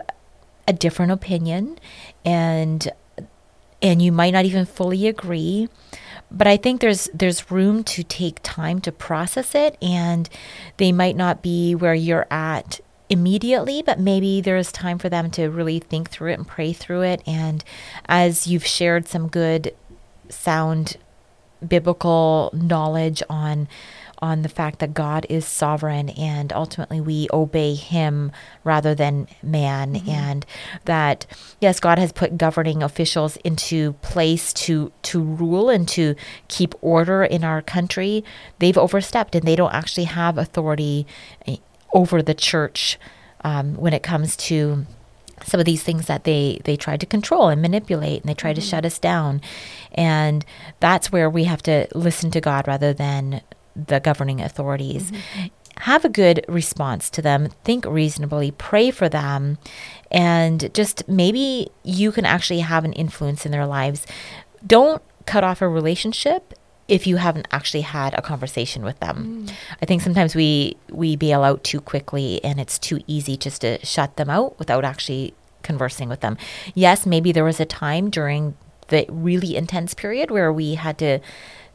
a different opinion and and you might not even fully agree but I think there's there's room to take time to process it and they might not be where you're at immediately, but maybe there's time for them to really think through it and pray through it and as you've shared some good sound biblical knowledge on on the fact that God is sovereign and ultimately we obey him rather than man mm-hmm. and that yes God has put governing officials into place to to rule and to keep order in our country they've overstepped and they don't actually have authority eh, over the church um, when it comes to some of these things that they they try to control and manipulate and they try mm-hmm. to shut us down and that's where we have to listen to God rather than the governing authorities. Mm-hmm. Have a good response to them, think reasonably, pray for them, and just maybe you can actually have an influence in their lives. Don't cut off a relationship if you haven't actually had a conversation with them. Mm. I think sometimes we we bail out too quickly and it's too easy just to shut them out without actually conversing with them. Yes, maybe there was a time during the really intense period where we had to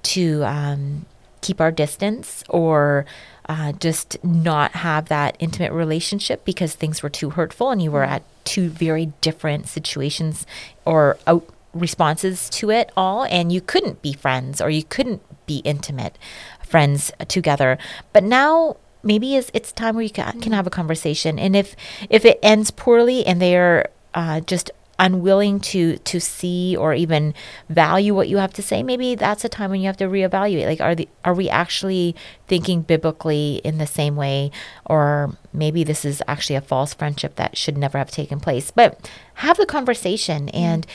to um, keep our distance or uh, just not have that intimate relationship because things were too hurtful and you were at two very different situations or out responses to it all and you couldn't be friends or you couldn't be intimate friends together. But now maybe it's, it's time where you can, can have a conversation and if if it ends poorly and they're uh, just unwilling to to see or even value what you have to say maybe that's a time when you have to reevaluate like are the are we actually thinking biblically in the same way or maybe this is actually a false friendship that should never have taken place but have the conversation mm-hmm. and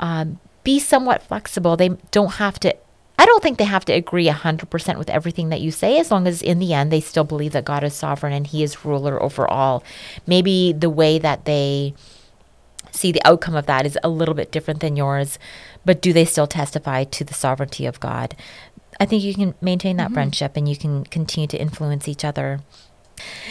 um, be somewhat flexible they don't have to I don't think they have to agree 100% with everything that you say, as long as in the end they still believe that God is sovereign and He is ruler over all. Maybe the way that they see the outcome of that is a little bit different than yours, but do they still testify to the sovereignty of God? I think you can maintain that mm-hmm. friendship and you can continue to influence each other.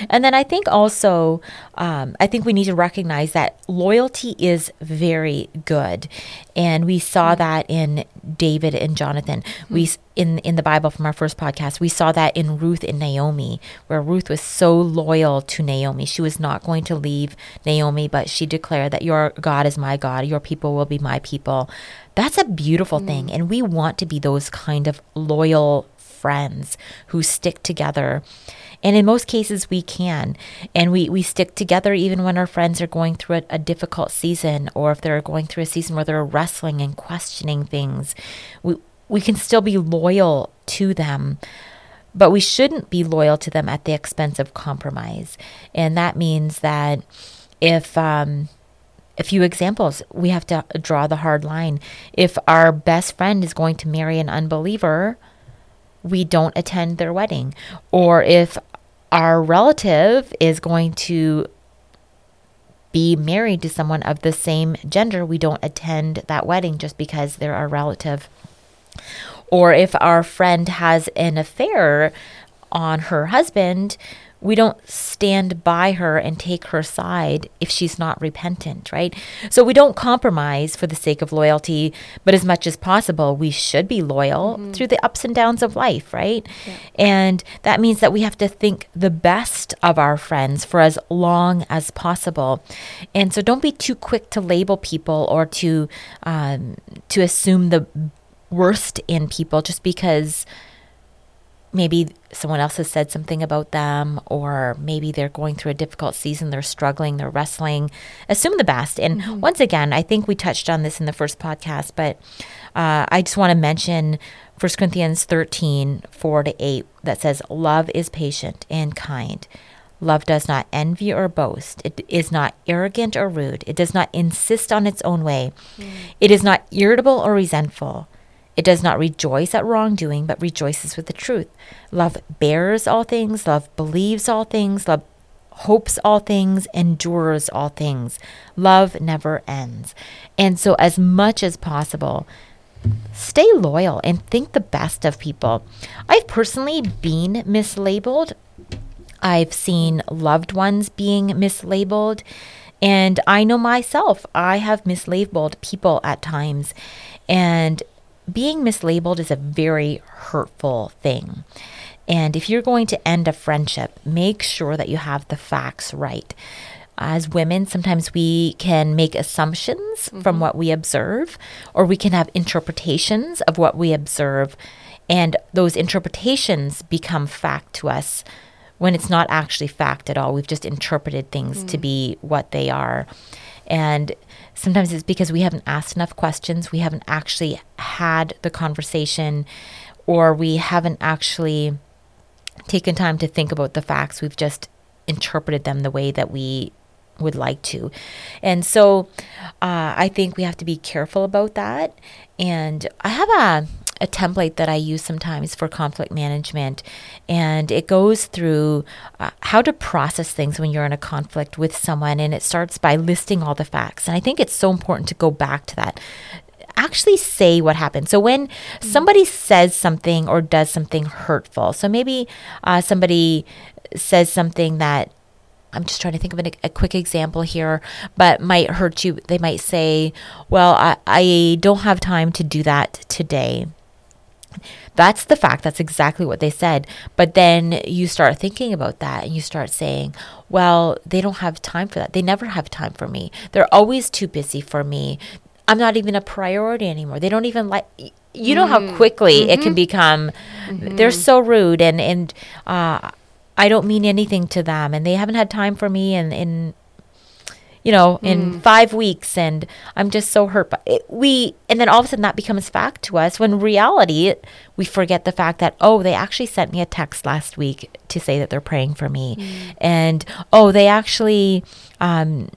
And then I think also, um, I think we need to recognize that loyalty is very good, and we saw mm. that in David and Jonathan. We mm. in in the Bible from our first podcast, we saw that in Ruth and Naomi, where Ruth was so loyal to Naomi. She was not going to leave Naomi, but she declared that your God is my God, your people will be my people. That's a beautiful mm. thing, and we want to be those kind of loyal friends who stick together. And in most cases, we can. And we, we stick together even when our friends are going through a, a, difficult season or if they're going through a season where they're wrestling and questioning things. We, we can still be loyal to them. But we shouldn't be loyal to them at the expense of compromise. And that means that if, um, a few examples, we have to draw the hard line. If our best friend is going to marry an unbeliever, we don't attend their wedding. Or if our relative is going to be married to someone of the same gender, we don't attend that wedding just because they're our relative. Or if our friend has an affair on her husband, we don't stand by her and take her side if she's not repentant, right? So we don't compromise for the sake of loyalty, but as much as possible, we should be loyal mm-hmm. through the ups and downs of life, right? Yeah. And that means that we have to think the best of our friends for as long as possible. And so don't be too quick to label people or to um, to assume the worst in people just because maybe someone else has said something about them, or maybe they're going through a difficult season, they're struggling, they're wrestling. Assume the best. And mm-hmm. once again, I think we touched on this in the first podcast, but uh, I just want to mention 1 Corinthians 13 4 to 8 that says, Love is patient and kind. Love does not envy or boast. It is not arrogant or rude. It does not insist on its own way. Mm. It is not irritable or resentful. It does not rejoice at wrongdoing, but rejoices with the truth. Love bears all things, love believes all things, love hopes all things, endures all things. Love never ends. And so, as much as possible, stay loyal and think the best of people. I've personally been mislabeled, I've seen loved ones being mislabeled. And I know myself, I have mislabeled people at times. And being mislabeled is a very hurtful thing. And if you're going to end a friendship, make sure that you have the facts right. As women, sometimes we can make assumptions mm-hmm. from what we observe, or we can have interpretations of what we observe. And those interpretations become fact to us when it's not actually fact at all. We've just interpreted things mm. to be what they are. And Sometimes it's because we haven't asked enough questions, we haven't actually had the conversation, or we haven't actually taken time to think about the facts. We've just interpreted them the way that we would like to. And so uh, I think we have to be careful about that. And I have a a template that I use sometimes for conflict management, and it goes through uh, how to process things when you're in a conflict with someone, and it starts by listing all the facts. And I think it's so important to go back to that actually say what happened. So when mm-hmm. somebody says something or does something hurtful, so maybe uh, somebody says something that I'm just trying to think of an, a quick example here, but might hurt you. They might say, Well, I, I don't have time to do that today. That's the fact. That's exactly what they said. But then you start thinking about that and you start saying, well, they don't have time for that. They never have time for me. They're always too busy for me. I'm not even a priority anymore. They don't even like you know how quickly mm-hmm. it can mm-hmm. become mm-hmm. they're so rude and and uh, I don't mean anything to them and they haven't had time for me and in you know, in mm. five weeks, and I'm just so hurt. But it, we, and then all of a sudden that becomes fact to us. When reality, we forget the fact that oh, they actually sent me a text last week to say that they're praying for me, mm. and oh, they actually. Um,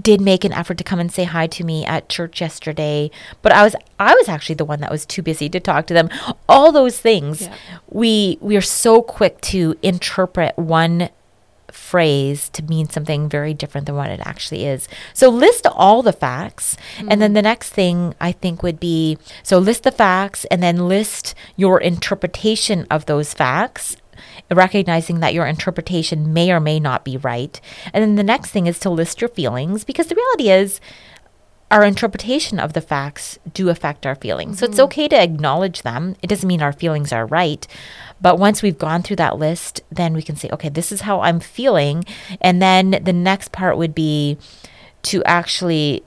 did make an effort to come and say hi to me at church yesterday but i was i was actually the one that was too busy to talk to them all those things yeah. we we are so quick to interpret one phrase to mean something very different than what it actually is. So list all the facts. Mm-hmm. And then mm-hmm. the next thing I think would be so list the facts and then list your interpretation of those facts recognizing that your interpretation may or may not be right. And then the next thing is to list your feelings because the reality is our interpretation of the facts do affect our feelings. Mm-hmm. So it's mm-hmm. okay to acknowledge them. It doesn't mean our feelings are right. But once we've gone through that list, then we can say, okay, this is how I'm feeling. And then the next part would be to actually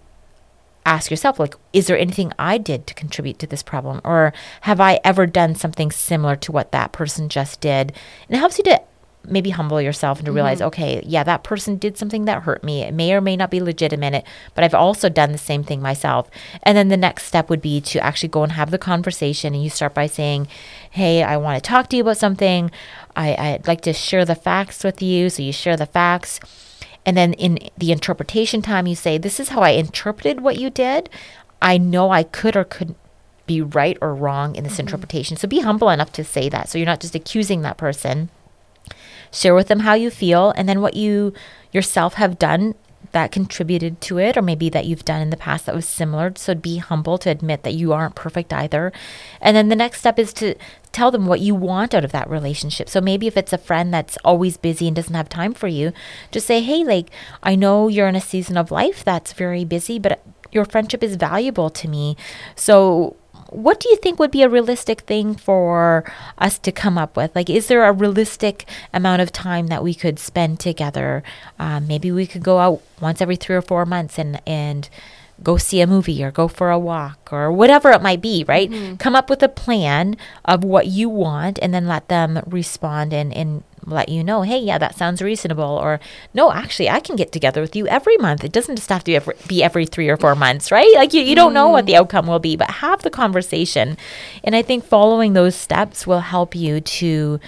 ask yourself like is there anything i did to contribute to this problem? Or have i ever done something similar to what that person just did? And it helps you to maybe humble yourself and to realize mm-hmm. okay yeah that person did something that hurt me. It may or may not be legitimate but i've also done the same thing myself. And then the next step would be to actually go and have the conversation. And you start by saying hey i want to talk to you about something. I, i'd like to share the facts with you. So you share the facts and then in the interpretation time, you say, This is how I interpreted what you did. I know I could or couldn't be right or wrong in this mm-hmm. interpretation. So be humble enough to say that. So you're not just accusing that person. Share with them how you feel and then what you yourself have done that contributed to it, or maybe that you've done in the past that was similar. So be humble to admit that you aren't perfect either. And then the next step is to tell them what you want out of that relationship. So maybe if it's a friend that's always busy and doesn't have time for you, just say, hey, like, I know you're in a season of life that's very busy, but your friendship is valuable to me. So what do you think would be a realistic thing for us to come up with? Like, is there a realistic amount of time that we could spend together? Um, maybe we could go out once every three or four months and and go see a movie or go for a walk or whatever it might be, right? Mm-hmm. Come up with a plan of what you want and then let them respond and, and let you know, hey, yeah, that sounds reasonable. Or no, actually, I can get together with you every month. It doesn't just have to be every, be every three or four months, right? Like you, you don't know what mm. the outcome will be, but have the conversation. And I think following those steps will help you to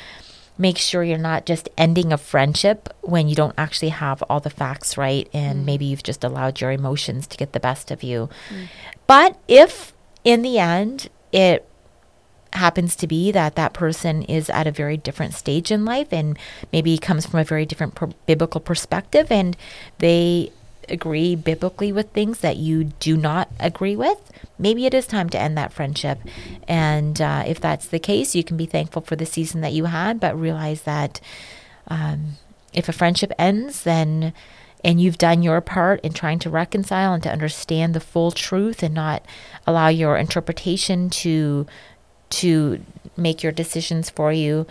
make sure you're not just ending a friendship when you don't actually have all the facts right and mm. maybe you've just allowed your emotions to get the best of you. Mm. But if in the end it happens to be that that person is at a very different stage in life and maybe comes from a very different biblical perspective and they agree biblically with things that you do not agree with, maybe it is time to end that friendship. And uh, if that's the case, you can be thankful for the season that you had, but realize that um, if a friendship ends, then and you've done your part in trying to reconcile and to understand the full truth and not allow your interpretation to to make your decisions for you,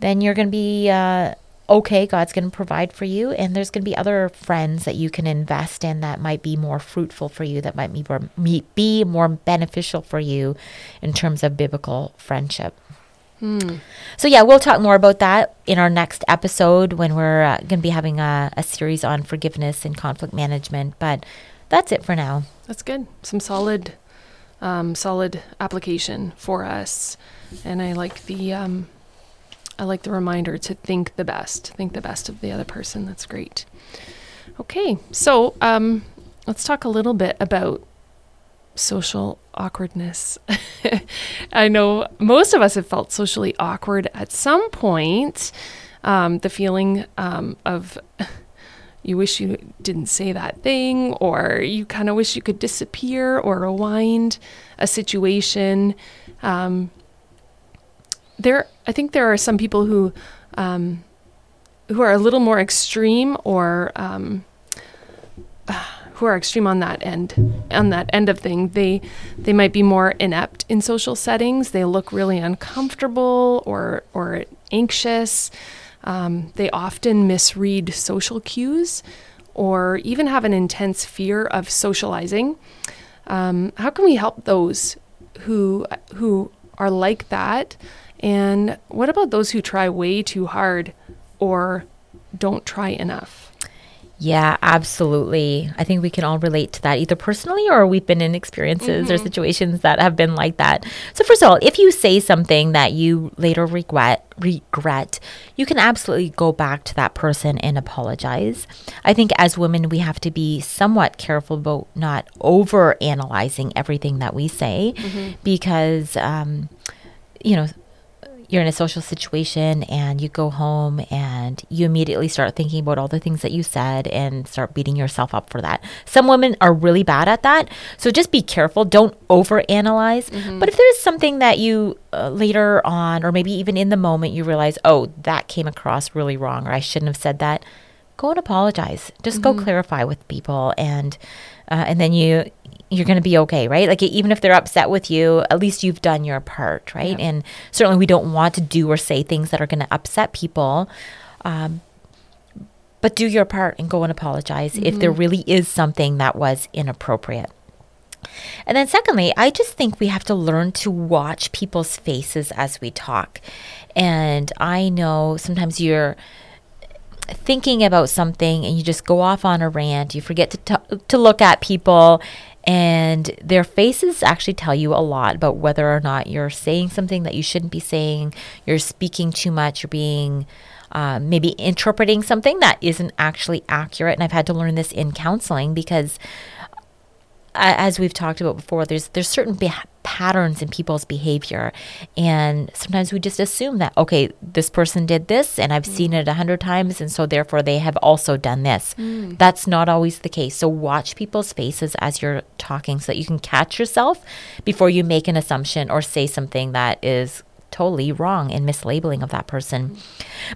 then you're going to be uh, okay. God's going to provide for you, and there's going to be other friends that you can invest in that might be more fruitful for you, that might be more, be more beneficial for you in terms of biblical friendship. Hmm. So, yeah, we'll talk more about that in our next episode when we're uh, going to be having a, a series on forgiveness and conflict management. But that's it for now. That's good. Some solid um, solid application for us. And I like the um, I like the reminder to think the best, think the best of the other person. That's great. Okay, so um, let's talk a little bit about social awkwardness. I know most of us have felt socially awkward at some point. Um, the feeling um, of you wish you didn't say that thing, or you kind of wish you could disappear or rewind a situation. Um, there, I think there are some people who um, who are a little more extreme, or um, who are extreme on that end on that end of thing. They they might be more inept in social settings. They look really uncomfortable or or anxious. Um, they often misread social cues or even have an intense fear of socializing. Um, how can we help those who who are like that? And what about those who try way too hard or don't try enough? Yeah, absolutely. I think we can all relate to that either personally or we've been in experiences mm-hmm. or situations that have been like that. So first of all, if you say something that you later regret, regret, you can absolutely go back to that person and apologize. I think as women we have to be somewhat careful about not over analyzing everything that we say mm-hmm. because um, you know you're in a social situation and you go home and you immediately start thinking about all the things that you said and start beating yourself up for that. Some women are really bad at that. So just be careful. Don't overanalyze. Mm-hmm. But if there's something that you uh, later on, or maybe even in the moment, you realize, oh, that came across really wrong, or I shouldn't have said that, go and apologize. Just mm-hmm. go clarify with people and uh, and then you you're going to be okay, right? Like even if they're upset with you, at least you've done your part, right? Yeah. And certainly we don't want to do or say things that are going to upset people. Um, but do your part and go and apologize mm-hmm. if there mm-hmm. really is something that was inappropriate. And then, secondly, I just think we have to learn to watch people's faces as we talk. And I know sometimes you're thinking about something and you just go off on a rant, you forget to, t- to look at people and their faces actually tell you a lot about whether or not you're saying something that you shouldn't be saying, you're speaking too much, you're being uh, maybe interpreting something that isn't actually accurate. And I've had to learn this in counseling because as we've talked about before, there's there's certain be- patterns in people's behavior, and sometimes we just assume that okay, this person did this, and I've mm. seen it a hundred times, and so therefore they have also done this. Mm. That's not always the case. So watch people's faces as you're talking, so that you can catch yourself before you make an assumption or say something that is totally wrong in mislabeling of that person.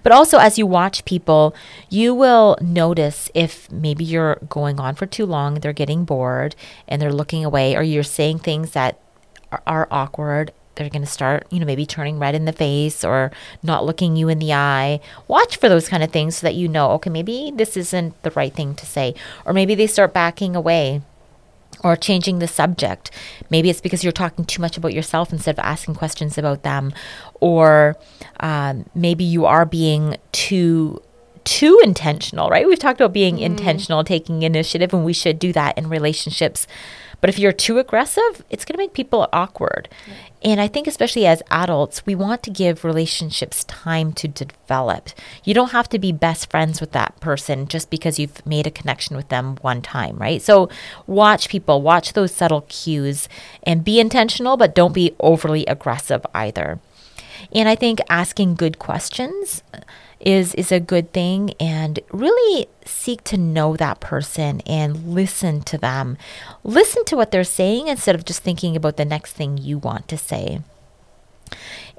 But also, as you watch people, you will notice if maybe you're going on for too long, they're getting bored and they're looking away, or you're saying things that are, are awkward. They're going to start, you know, maybe turning red in the face or not looking you in the eye. Watch for those kind of things so that you know, okay, maybe this isn't the right thing to say. Or maybe they start backing away or changing the subject. Maybe it's because you're talking too much about yourself instead of asking questions about them, or um, maybe you are being too too intentional. Right? We've talked about being mm. intentional, taking initiative, and we should do that in relationships. But if you're too aggressive, it's going to make people awkward. Yeah. And I think, especially as adults, we want to give relationships time to develop. You don't have to be best friends with that person just because you've made a connection with them one time, right? So, watch people, watch those subtle cues, and be intentional, but don't be overly aggressive either. And I think asking good questions is is a good thing and really seek to know that person and listen to them. Listen to what they're saying instead of just thinking about the next thing you want to say.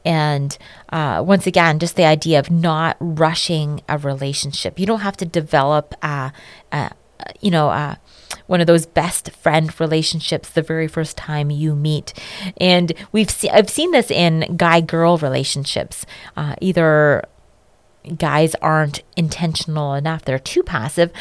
And uh, once again, just the idea of not rushing a relationship. You don't have to develop a, a you know, a, one of those best friend relationships the very first time you meet. And we've se- I've seen this in guy girl relationships, uh, either guys aren't intentional enough, they're too passive,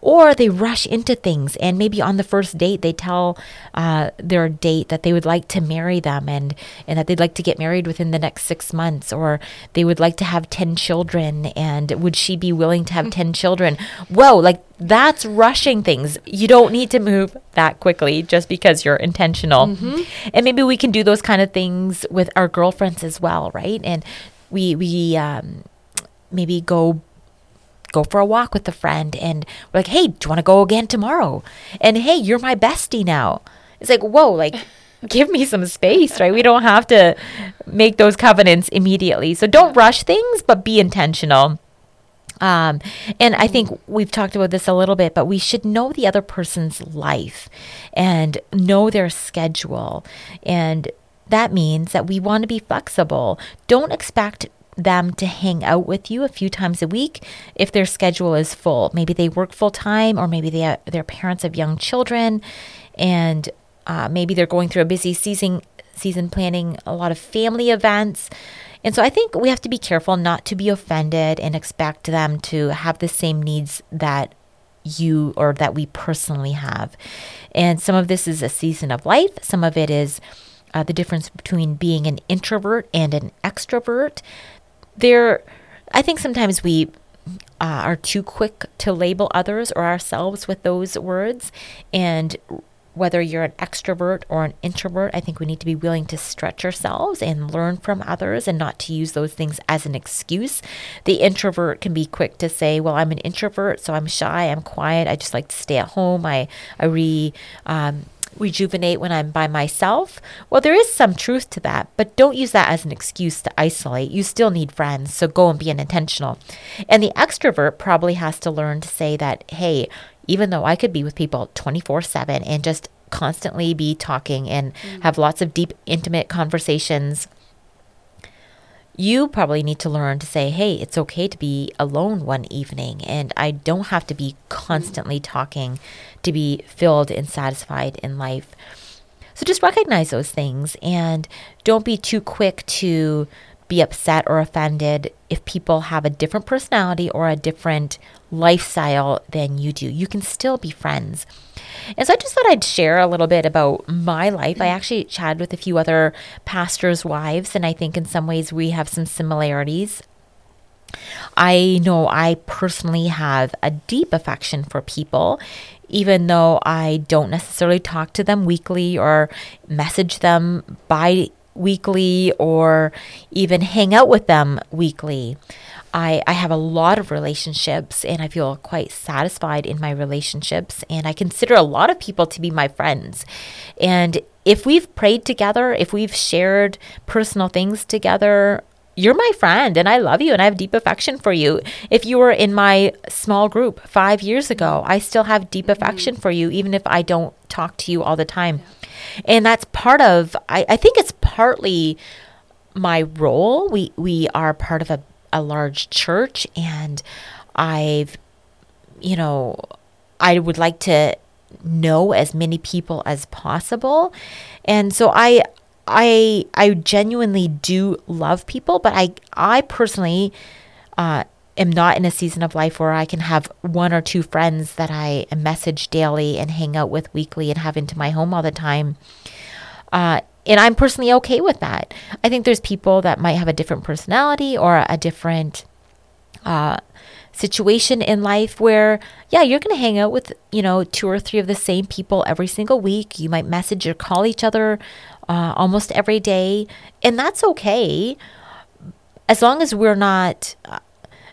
or they rush into things and maybe on the first date they tell uh, their date that they would like to marry them and, and that they'd like to get married within the next six months or they would like to have 10 children and would she be willing to have mm-hmm. 10 children whoa like that's rushing things you don't need to move that quickly just because you're intentional mm-hmm. and maybe we can do those kind of things with our girlfriends as well right and we we um, maybe go go for a walk with a friend and we're like, hey, do you want to go again tomorrow? And hey, you're my bestie now. It's like, whoa, like give me some space, right? We don't have to make those covenants immediately. So don't rush things, but be intentional. Um, and I think we've talked about this a little bit, but we should know the other person's life and know their schedule. And that means that we want to be flexible. Don't expect them to hang out with you a few times a week if their schedule is full. Maybe they work full time, or maybe they are, they're parents of young children, and uh, maybe they're going through a busy season season planning a lot of family events. And so I think we have to be careful not to be offended and expect them to have the same needs that you or that we personally have. And some of this is a season of life, some of it is uh, the difference between being an introvert and an extrovert there, I think sometimes we uh, are too quick to label others or ourselves with those words. And whether you're an extrovert or an introvert, I think we need to be willing to stretch ourselves and learn from others and not to use those things as an excuse. The introvert can be quick to say, Well, I'm an introvert, so I'm shy, I'm quiet, I just like to stay at home, I, I re, um, rejuvenate when I'm by myself. Well, there is some truth to that, but don't use that as an excuse to isolate. You still need friends, so go and be an intentional. And the extrovert probably has to learn to say that, hey, even though I could be with people 24 7 and just constantly be talking and mm. have lots of deep, intimate conversations you probably need to learn to say, hey, it's okay to be alone one evening, and I don't have to be constantly talking to be filled and satisfied in life. So just recognize those things and don't be too quick to be upset or offended if people have a different personality or a different lifestyle than you do. You can still be friends. And so I just thought I'd share a little bit about my life. I actually chatted with a few other pastors' wives, and I think in some ways we have some similarities. I know I personally have a deep affection for people, even though I don't necessarily talk to them weekly or message them bi weekly or even hang out with them weekly. I, I have a lot of relationships and I feel quite satisfied in my relationships. And I consider a lot of people to be my friends. And if we've prayed together, if we've shared personal things together, you're my friend and I love you and I have deep affection for you. If you were in my small group five years ago, I still have deep mm-hmm. affection for you, even if I don't talk to you all the time. And that's part of, I, I think it's partly my role. We, we are part of a a large church and I've, you know, I would like to know as many people as possible. And so I, I, I genuinely do love people, but I, I personally, uh, am not in a season of life where I can have one or two friends that I message daily and hang out with weekly and have into my home all the time. Uh, and I'm personally okay with that. I think there's people that might have a different personality or a different uh, situation in life where, yeah, you're going to hang out with, you know, two or three of the same people every single week. You might message or call each other uh, almost every day, and that's okay as long as we're not. Uh,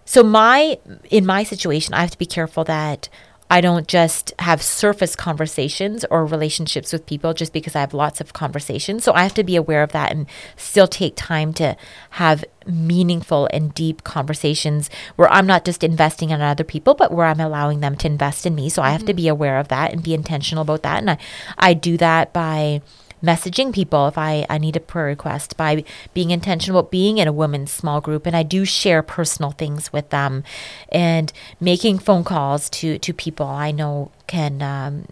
so my in my situation, I have to be careful that I don't just have surface conversations or relationships with people just because I have lots of conversations. So I have to be aware of that and still take time to have meaningful and deep conversations where I'm not just investing in other people, but where I'm allowing them to invest in me. So I have mm-hmm. to be aware of that and be intentional about that. And I, I do that by messaging people if I, I need a prayer request, by being intentional about being in a women's small group. And I do share personal things with them and making phone calls to, to people I know can um,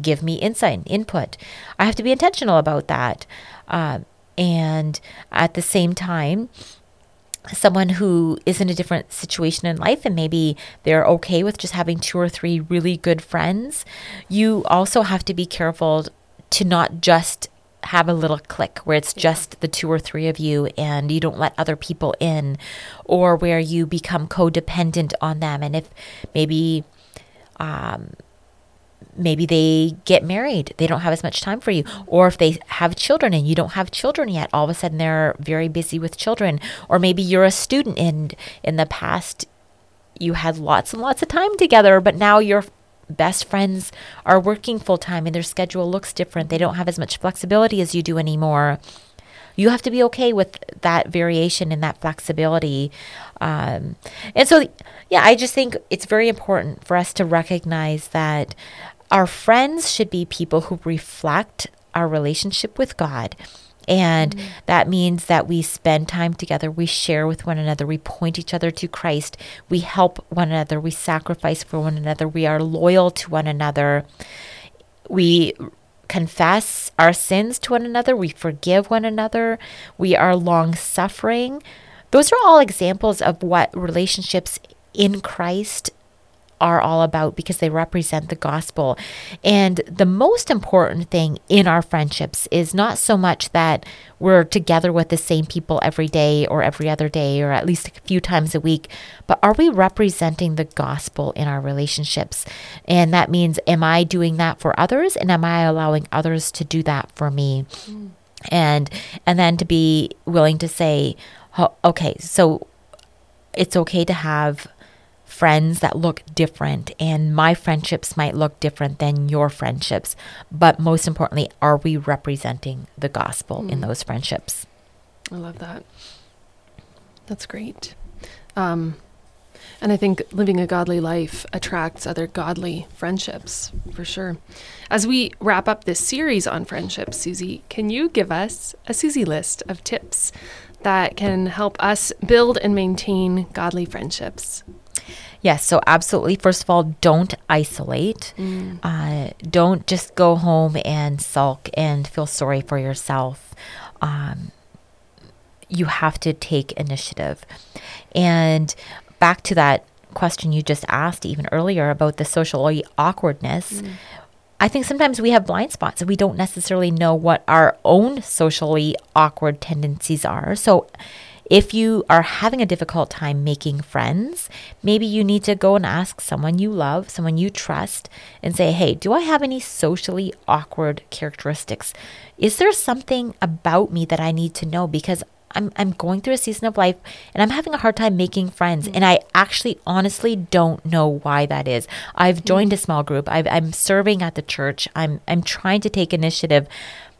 give me insight, and input. I have to be intentional about that. Uh, and at the same time, someone who is in a different situation in life and maybe they're okay with just having two or three really good friends, you also have to be careful to not just have a little clique where it's just the two or three of you and you don't let other people in, or where you become codependent on them. And if maybe, um, maybe they get married, they don't have as much time for you. Or if they have children and you don't have children yet, all of a sudden they're very busy with children. Or maybe you're a student and in the past you had lots and lots of time together, but now you're best friends are working full time and their schedule looks different. They don't have as much flexibility as you do anymore. You have to be okay with that variation and that flexibility. Um, and so, yeah, I just think it's very important for us to recognize that our friends should be people who reflect our relationship with God and mm-hmm. that means that we spend time together, we share with one another, we point each other to Christ, we help one another, we sacrifice for one another, we are loyal to one another, we confess our sins to one another, we forgive one another, we are long suffering. Those are all examples of what relationships in Christ are all about because they represent the gospel. And the most important thing in our friendships is not so much that we're together with the same people every day or every other day or at least a few times a week, but are we representing the gospel in our relationships? And that means, am I doing that for others? And am I allowing others to do that for me? Mm. And and then to be willing to say, okay, so it's okay to have friends that look different, and my friendships might look different than your friendships. But most importantly, are we representing the gospel in those friendships? I love that. That's great. Um, and I think living a godly life attracts other godly friendships for sure. As we wrap up this series on friendships, Susie, can you give us a Susie list of tips that can help us build and maintain godly friendships? Yes, so absolutely. First of all, don't isolate. Uh, don't just go home and sulk and feel sorry for yourself. Um, you have to take initiative. And back to that question you just asked even earlier about the social awkwardness. I think sometimes we have blind spots and we don't necessarily know what our own socially awkward tendencies are. So, if you are having a difficult time making friends, maybe you need to go and ask someone you love, someone you trust, and say, Hey, do I have any socially awkward characteristics? Is there something about me that I need to know? Because I'm, I'm going through a season of life and I'm having a hard time making friends. And I actually honestly don't know why that is. I've joined a small group, I've, I'm serving at the church, I'm, I'm trying to take initiative,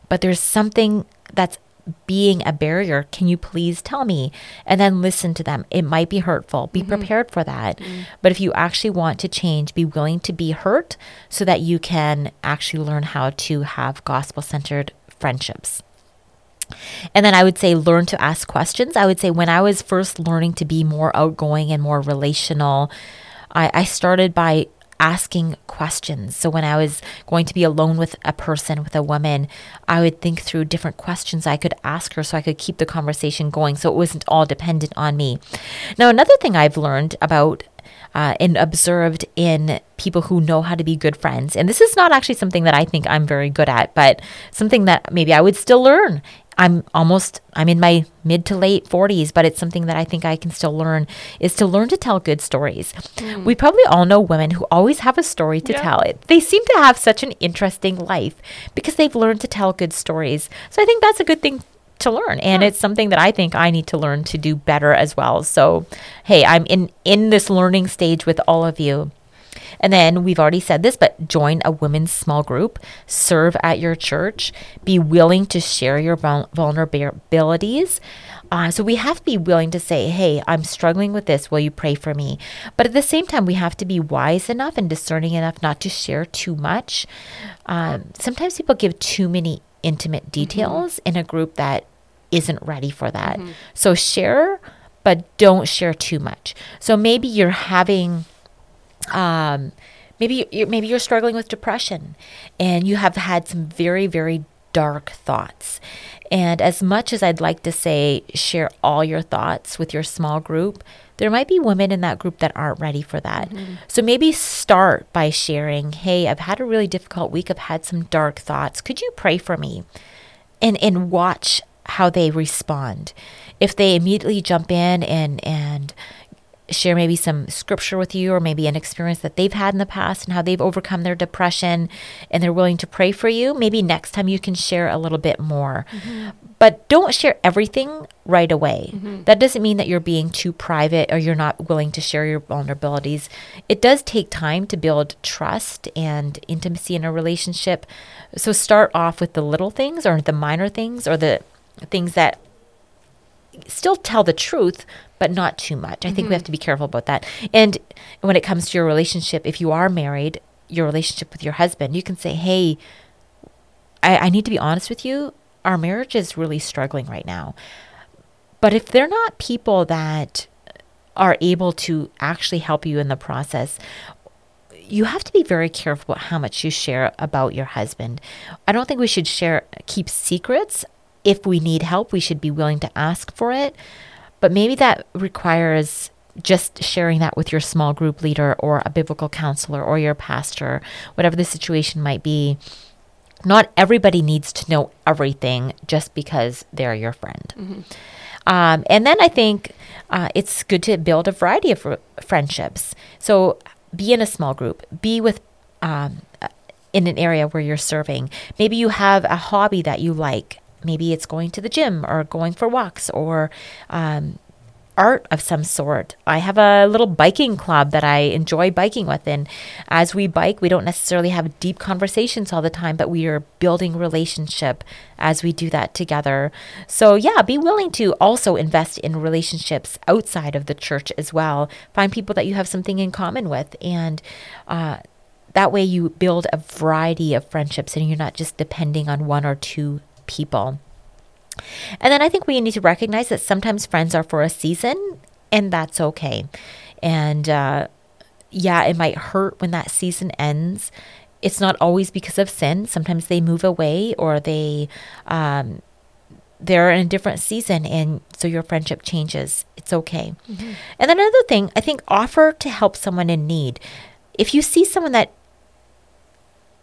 but there's something that's being a barrier. Can you please tell me? And then listen to them. It might be hurtful. Be mm-hmm. prepared for that. Mm-hmm. But if you actually want to change, be willing to be hurt so that you can actually learn how to have gospel centered friendships. And then I would say learn to ask questions. I would say when I was first learning to be more outgoing and more relational, I, I started by asking questions. So when I was going to be alone with a person, with a woman, I would think through different questions I could ask her so I could keep the conversation going so it wasn't all dependent on me. Now, another thing I've learned about uh, and observed in people who know how to be good friends. And this is not actually something that I think I'm very good at, but something that maybe I would still learn. I'm almost I'm in my mid to late 40s, but it's something that I think I can still learn is to learn to tell good stories. Mm. We probably all know women who always have a story to Yeah. tell. It they seem to have such an interesting life because they've learned to tell good stories. So I think that's a good thing to learn and it's something that I think I need to learn to do better as well. So hey, I'm in in this learning stage with all of you. And then we've already said this, but join a women's small group, serve at your church, be willing to share your vulnerabilities. Uh, so we have to be willing to say, hey, I'm struggling with this. Will you pray for me? But at the same time, we have to be wise enough and discerning enough not to share too much. Um, sometimes people give too many intimate details in a group that isn't ready for that. So share, but don't share too much. So maybe you're having um, maybe you're, maybe you're struggling with depression and you have had some very very dark thoughts. And as much as i'd like to say share all your thoughts with your small group there might be women in that group that aren't ready for that. So maybe start by sharing hey i've had a really difficult week. I've had some dark thoughts. Could you pray for me? And and watch how they respond. If they immediately jump in and and share maybe some scripture with you or maybe an experience that they've had in the past and how they've overcome their depression and they're willing to pray for you, maybe next time you can share a little bit more. Mm-hmm. But don't share everything right away. Mm-hmm. That doesn't mean that you're being too private or you're not willing to share your vulnerabilities. It does take time to build trust and intimacy in a relationship. So start off with the little things or the minor things or the things that still tell the truth, but not too much. I think we mm-hmm. have to be careful about that. And when it comes to your relationship, if you are married, your relationship with your husband, you can say, Hey, I, I need to be honest with you. Our marriage is really struggling right now. But if they're not people that are able to actually help you in the process, you have to be very careful about how much you share about your husband. I don't think we should share keep secrets. If we need help, we should be willing to ask for it. But maybe that requires just sharing that with your small group leader or a biblical counselor or your pastor, whatever the situation might be. Not everybody needs to know everything just because they're your friend. Um, and then I think uh, it's good to build a variety of fr- friendships. So be in a small group, be with um, uh, in an area where you're serving. Maybe you have a hobby that you like. Maybe it's going to the gym or going for walks or um, art of some sort. I have a little biking club that I enjoy biking with. And as we bike, we don't necessarily have deep conversations all the time, but we are building relationship as we do that together. So, yeah, be willing to also invest in relationships outside of the church as well. Find people that you have something in common with. And, uh, that way, you build a variety of friendships and you're not just depending on one or two people. And then I think we need to recognize that sometimes friends are for a season, and that's okay. And uh, yeah, it might hurt when that season ends. It's not always because of sin. Sometimes they move away or they um, they're in a different season, and so your friendship changes. It's okay. Mm-hmm. And then another thing, I think, offer to help someone in need. If you see someone that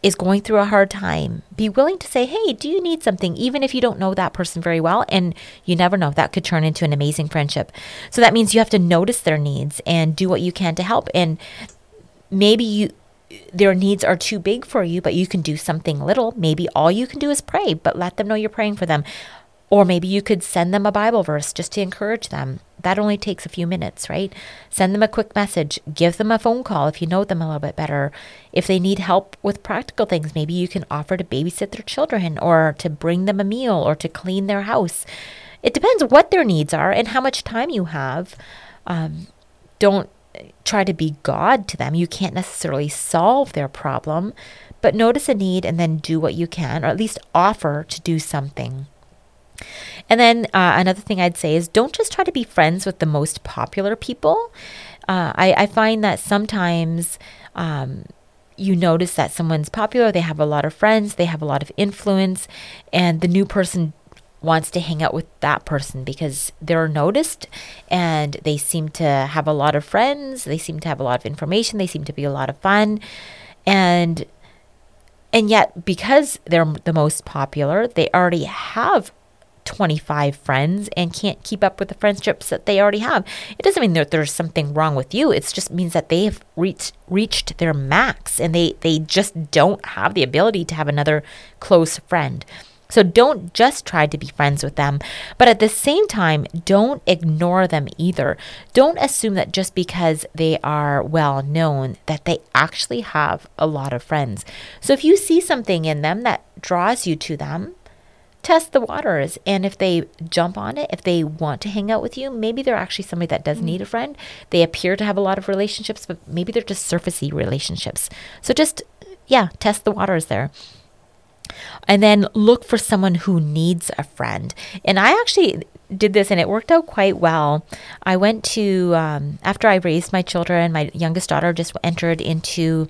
is going through a hard time, be willing to say, Hey, do you need something? Even if you don't know that person very well. And you never know, that could turn into an amazing friendship. So that means you have to notice their needs and do what you can to help. And maybe you, their needs are too big for you, but you can do something little. Maybe all you can do is pray, but let them know you're praying for them. Or maybe you could send them a Bible verse just to encourage them. That only takes a few minutes, right? Send them a quick message. Give them a phone call if you know them a little bit better. If they need help with practical things, maybe you can offer to babysit their children or to bring them a meal or to clean their house. It depends what their needs are and how much time you have. Um, don't try to be God to them. You can't necessarily solve their problem, but notice a need and then do what you can, or at least offer to do something. And then uh, another thing I'd say is don't just try to be friends with the most popular people. Uh, I, I, find that sometimes um, you notice that someone's popular, they have a lot of friends, they have a lot of influence, and the new person wants to hang out with that person because they're noticed and they seem to have a lot of friends, they seem to have a lot of information, they seem to be a lot of fun. And and yet because they're the most popular, they already have 25 friends and can't keep up with the friendships that they already have. It doesn't mean that there's something wrong with you. It just means that they have reached reached their max and they they just don't have the ability to have another close friend. So don't just try to be friends with them, but at the same time, don't ignore them either. Don't assume that just because they are well known that they actually have a lot of friends. So if you see something in them that draws you to them, test the waters. And if they jump on it, if they want to hang out with you, maybe they're actually somebody that does mm-hmm. need a friend. They appear to have a lot of relationships, but maybe they're just surfacey relationships. So just, yeah, test the waters there. And then look for someone who needs a friend. And I actually did this and it worked out quite well. I went to, um, after I raised my children, my youngest daughter just entered into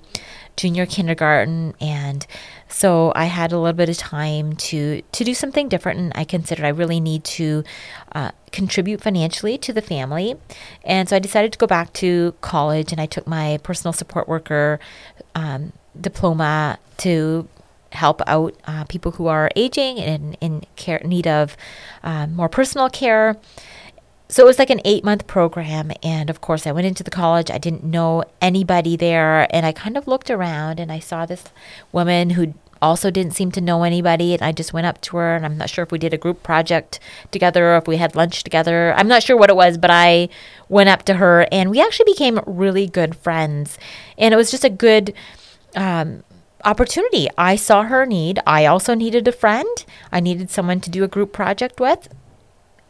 junior kindergarten and so I had a little bit of time to to do something different, and I considered I really need to uh, contribute financially to the family, and so I decided to go back to college, and I took my personal support worker um, diploma to help out uh, people who are aging and in care need of uh, more personal care. So it was like an eight month program. And of course, I went into the college. I didn't know anybody there. And I kind of looked around and I saw this woman who also didn't seem to know anybody. And I just went up to her. And I'm not sure if we did a group project together or if we had lunch together. I'm not sure what it was, but I went up to her and we actually became really good friends. And it was just a good, um, opportunity. I saw her need. I also needed a friend. I needed someone to do a group project with.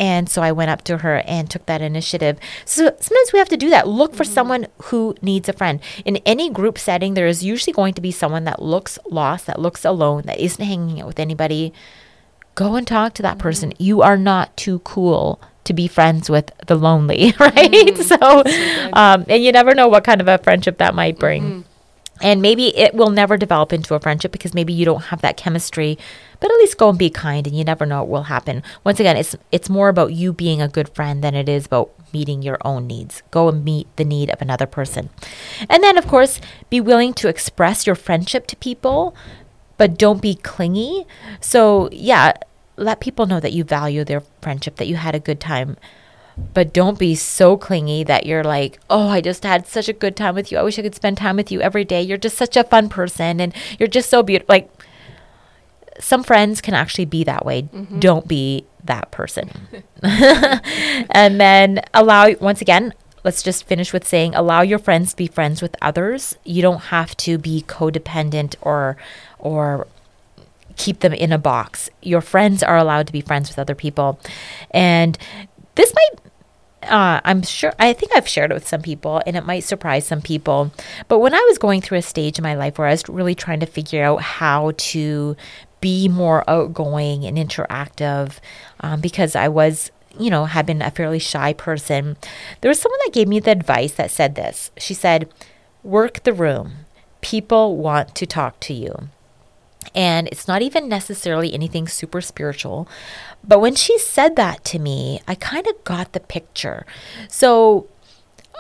And so I went up to her and took that initiative. So sometimes we have to do that. Look for mm-hmm. someone who needs a friend. In any group setting, there is usually going to be someone that looks lost, that looks alone, that isn't hanging out with anybody. Go and talk to that mm-hmm. person. You are not too cool to be friends with the lonely, right? Mm-hmm. So, so um, and you never know what kind of a friendship that might bring. And maybe it will never develop into a friendship because maybe you don't have that chemistry. But at least go and be kind and you never know what will happen. Once again, it's it's more about you being a good friend than it is about meeting your own needs. Go and meet the need of another person. And then of course, be willing to express your friendship to people, but don't be clingy. So, yeah, let people know that you value their friendship, that you had a good time but don't be so clingy that you're like, oh, I just had such a good time with you. I wish I could spend time with you every day. You're just such a fun person and you're just so beautiful. Like, some friends can actually be that way. Mm-hmm. Don't be that person. and then allow, once again, let's just finish with saying allow your friends to be friends with others. You don't have to be codependent or, or, keep them in a box. Your friends are allowed to be friends with other people. And this might uh, I'm sure, I think I've shared it with some people and it might surprise some people. But when I was going through a stage in my life where I was really trying to figure out how to be more outgoing and interactive, um, because I was, you know, had been a fairly shy person, there was someone that gave me the advice that said this. She said, Work the room. People want to talk to you. And it's not even necessarily anything super spiritual. But when she said that to me, I kind of got the picture. So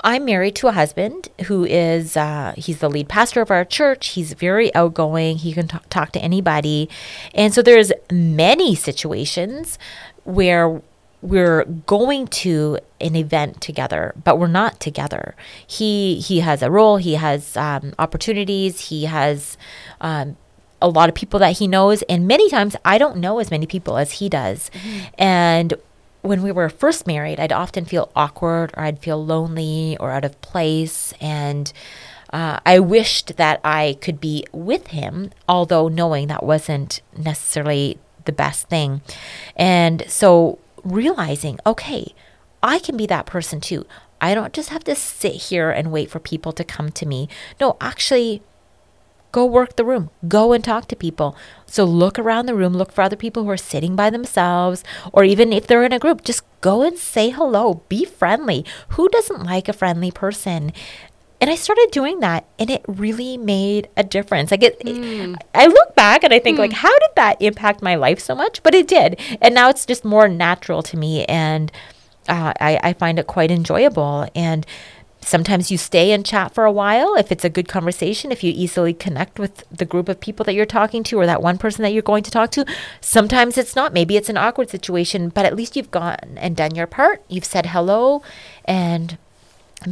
I'm married to a husband who is, uh, he's the lead pastor of our church. He's very outgoing. He can t- talk to anybody. And so there's many situations where we're going to an event together, but we're not together. He he has a role, he has um, opportunities, he has um, a lot of people that he knows. And many times I don't know as many people as he does. Mm-hmm. And when we were first married, I'd often feel awkward or I'd feel lonely or out of place. And uh, I wished that I could be with him, although knowing that wasn't necessarily the best thing. And so realizing, okay, I can be that person too. I don't just have to sit here and wait for people to come to me. No, actually, Go work the room. Go and talk to people. So look around the room, look for other people who are sitting by themselves, or even if they're in a group, just go and say hello. Be friendly. Who doesn't like a friendly person? And I started doing that, and it really made a difference. Like it, mm. I look back and I think, mm. like, how did that impact my life so much? But it did, and now it's just more natural to me, and uh, I, I find it quite enjoyable. And Sometimes you stay and chat for a while if it's a good conversation, if you easily connect with the group of people that you're talking to or that one person that you're going to talk to. Sometimes it's not. Maybe it's an awkward situation, but at least you've gone and done your part. You've said hello and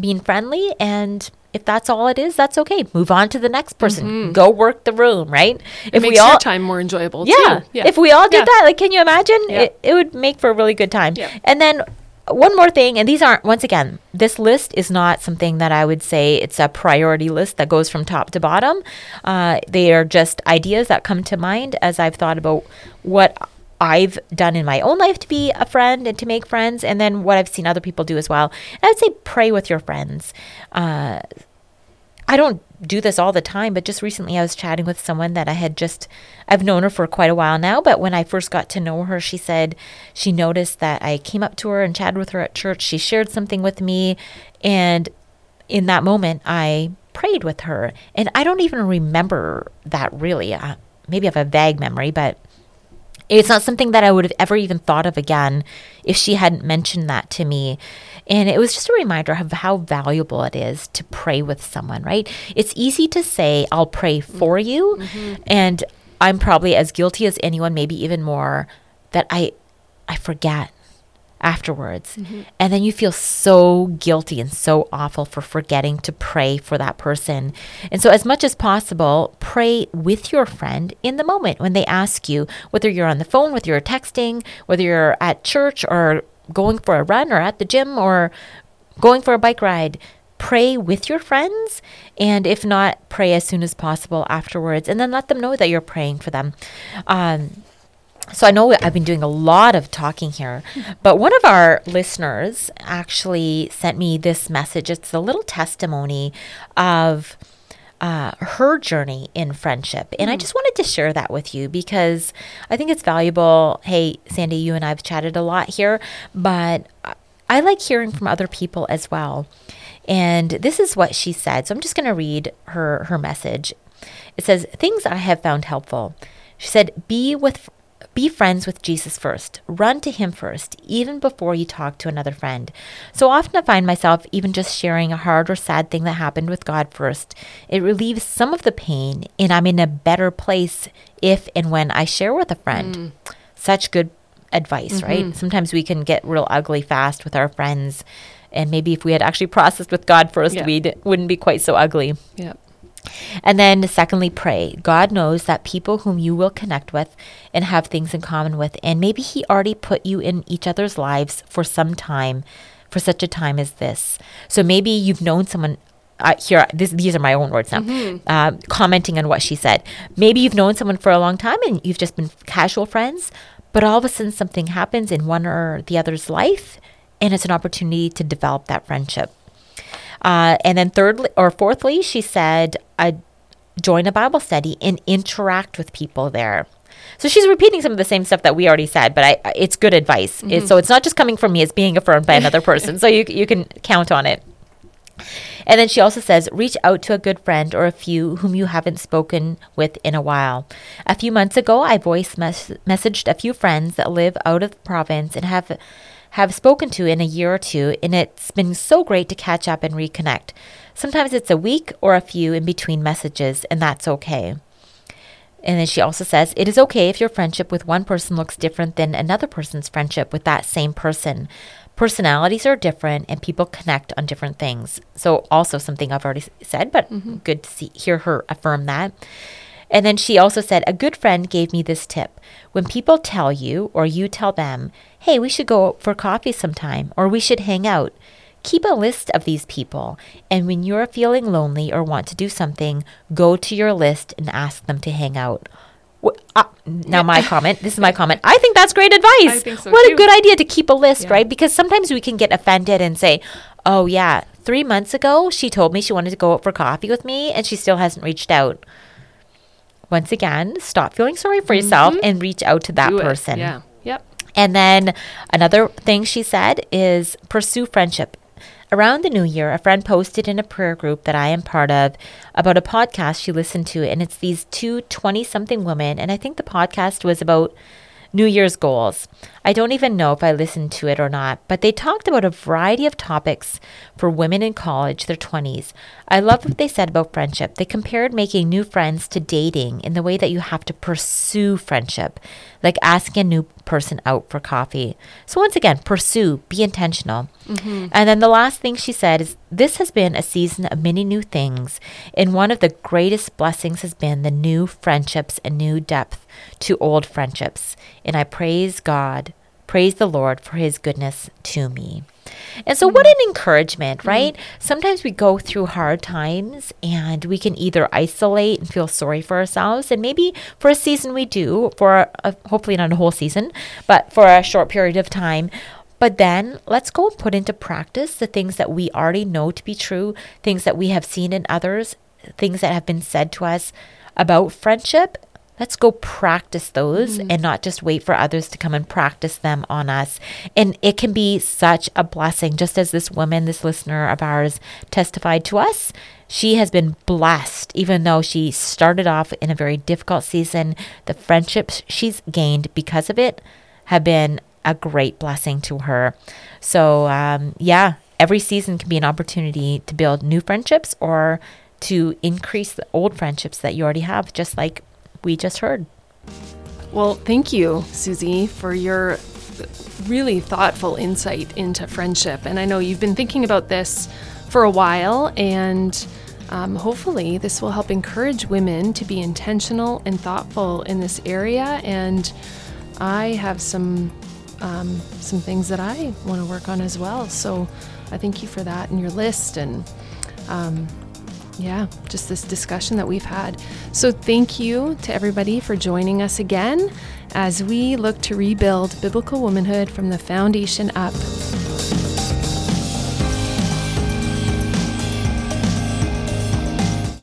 being friendly and if that's all it is, that's okay. Move on to the next person. Mm-hmm. Go work the room, right? It if makes we all, your time more enjoyable. Yeah, yeah. If we all did yeah. that, like, can you imagine? Yeah. It, it would make for a really good time. Yeah. And then one more thing, and these aren't, once again, this list is not something that I would say it's a priority list that goes from top to bottom. Uh, they are just ideas that come to mind as I've thought about what I've done in my own life to be a friend and to make friends, and then what I've seen other people do as well. And I'd say pray with your friends. Uh, I don't do this all the time, but just recently I was chatting with someone that I had just, I've known her for quite a while now. But when I first got to know her, she said she noticed that I came up to her and chatted with her at church. She shared something with me. And in that moment, I prayed with her. And I don't even remember that really. Uh, maybe I have a vague memory, but it's not something that I would have ever even thought of again if she hadn't mentioned that to me. And it was just a reminder of how valuable it is to pray with someone, right? It's easy to say, I'll pray for you. Mm-hmm. And I'm probably as guilty as anyone, maybe even more, that I I forget afterwards. Mm-hmm. And then you feel so guilty and so awful for forgetting to pray for that person. And so, as much as possible, pray with your friend in the moment when they ask you, whether you're on the phone, whether you're texting, whether you're at church or going for a run or at the gym or going for a bike ride. Pray with your friends, and if not, pray as soon as possible afterwards, and then let them know that you're praying for them. Um, so I know I've been doing a lot of talking here, but one of our listeners actually sent me this message. It's a little testimony of uh, her journey in friendship. And mm. I just wanted to share that with you because I think it's valuable. Hey, Sandy, you and I have chatted a lot here, but I like hearing from other people as well. And this is what she said. So I'm just going to read her her message. It says, "Things I have found helpful." She said, "Be with be friends with Jesus first. Run to Him first, even before you talk to another friend. So often I find myself even just sharing a hard or sad thing that happened with God first. It relieves some of the pain, and I'm in a better place if and when I share with a friend. Mm. Such good advice, mm-hmm. right? Sometimes we can get real ugly fast with our friends. And maybe if we had actually processed with God first, we wouldn't be quite so ugly. Yeah. And then, secondly, pray. God knows that people whom you will connect with and have things in common with, and maybe He already put you in each other's lives for some time, for such a time as this. So maybe you've known someone. Uh, here, this, these are my own words now. Mm-hmm. Uh, commenting on what she said. Maybe you've known someone for a long time and you've just been casual friends, but all of a sudden something happens in one or the other's life, and it's an opportunity to develop that friendship. Uh, and then thirdly or fourthly, she said, uh, join a Bible study and interact with people there. So she's repeating some of the same stuff that we already said, but I, it's good advice. Mm-hmm. so it's not just coming from me; it's being affirmed by another person. so you you can count on it. And then she also says, reach out to a good friend or a few whom you haven't spoken with in a while. A few months ago, I voice mes- messaged a few friends that live out of the province and have have spoken to in a year or two, and it's been so great to catch up and reconnect. Sometimes it's a week or a few in between messages, and that's okay. And then she also says, It is okay if your friendship with one person looks different than another person's friendship with that same person. Personalities are different and people connect on different things. So, also something I've already said, but mm-hmm. good to see, hear her affirm that. And then she also said, A good friend gave me this tip. When people tell you or you tell them, hey, we should go for coffee sometime or we should hang out, keep a list of these people. And when you're feeling lonely or want to do something, go to your list and ask them to hang out. Uh, now, my comment. This is my comment. I think that's great advice. So what too. a good idea to keep a list, yeah. right? Because sometimes we can get offended and say, "Oh yeah, three months ago she told me she wanted to go out for coffee with me, and she still hasn't reached out." Once again, stop feeling sorry for yourself mm-hmm. and reach out to that Do person. It. Yeah. Yep. And then another thing she said is pursue friendship. Around the new year, a friend posted in a prayer group that I am part of about a podcast she listened to, and it's these two 20 something women. And I think the podcast was about New Year's goals. I don't even know if I listened to it or not, but they talked about a variety of topics for women in college, their 20s. I love what they said about friendship. They compared making new friends to dating in the way that you have to pursue friendship, like asking a new person out for coffee. So, once again, pursue, be intentional. Mm-hmm. And then the last thing she said is this has been a season of many new things, and one of the greatest blessings has been the new friendships and new depth to old friendships. And I praise God, praise the Lord for his goodness to me. And so, what an encouragement, mm-hmm. right? Mm-hmm. Sometimes we go through hard times and we can either isolate and feel sorry for ourselves. And maybe for a season we do, for a, hopefully not a whole season, but for a short period of time. But then let's go and put into practice the things that we already know to be true, things that we have seen in others, things that have been said to us about friendship let's go practice those mm-hmm. and not just wait for others to come and practice them on us. And it can be such a blessing, just as this woman, this listener of ours, testified to us. She has been blessed, even though she started off in a very difficult season. The friendships she's gained because of it have been a great blessing to her. So, um, yeah, every season can be an opportunity to build new friendships or to increase the old friendships that you already have, just like we just heard. Well, thank you, Susie, for your really thoughtful insight into friendship. And I know you've been thinking about this for a while, and um, hopefully, this will help encourage women to be intentional and thoughtful in this area. And I have some um, some things that I want to work on as well. So I thank you for that and your list and um, yeah, just this discussion that we've had. So, thank you to everybody for joining us again as we look to rebuild biblical womanhood from the foundation up.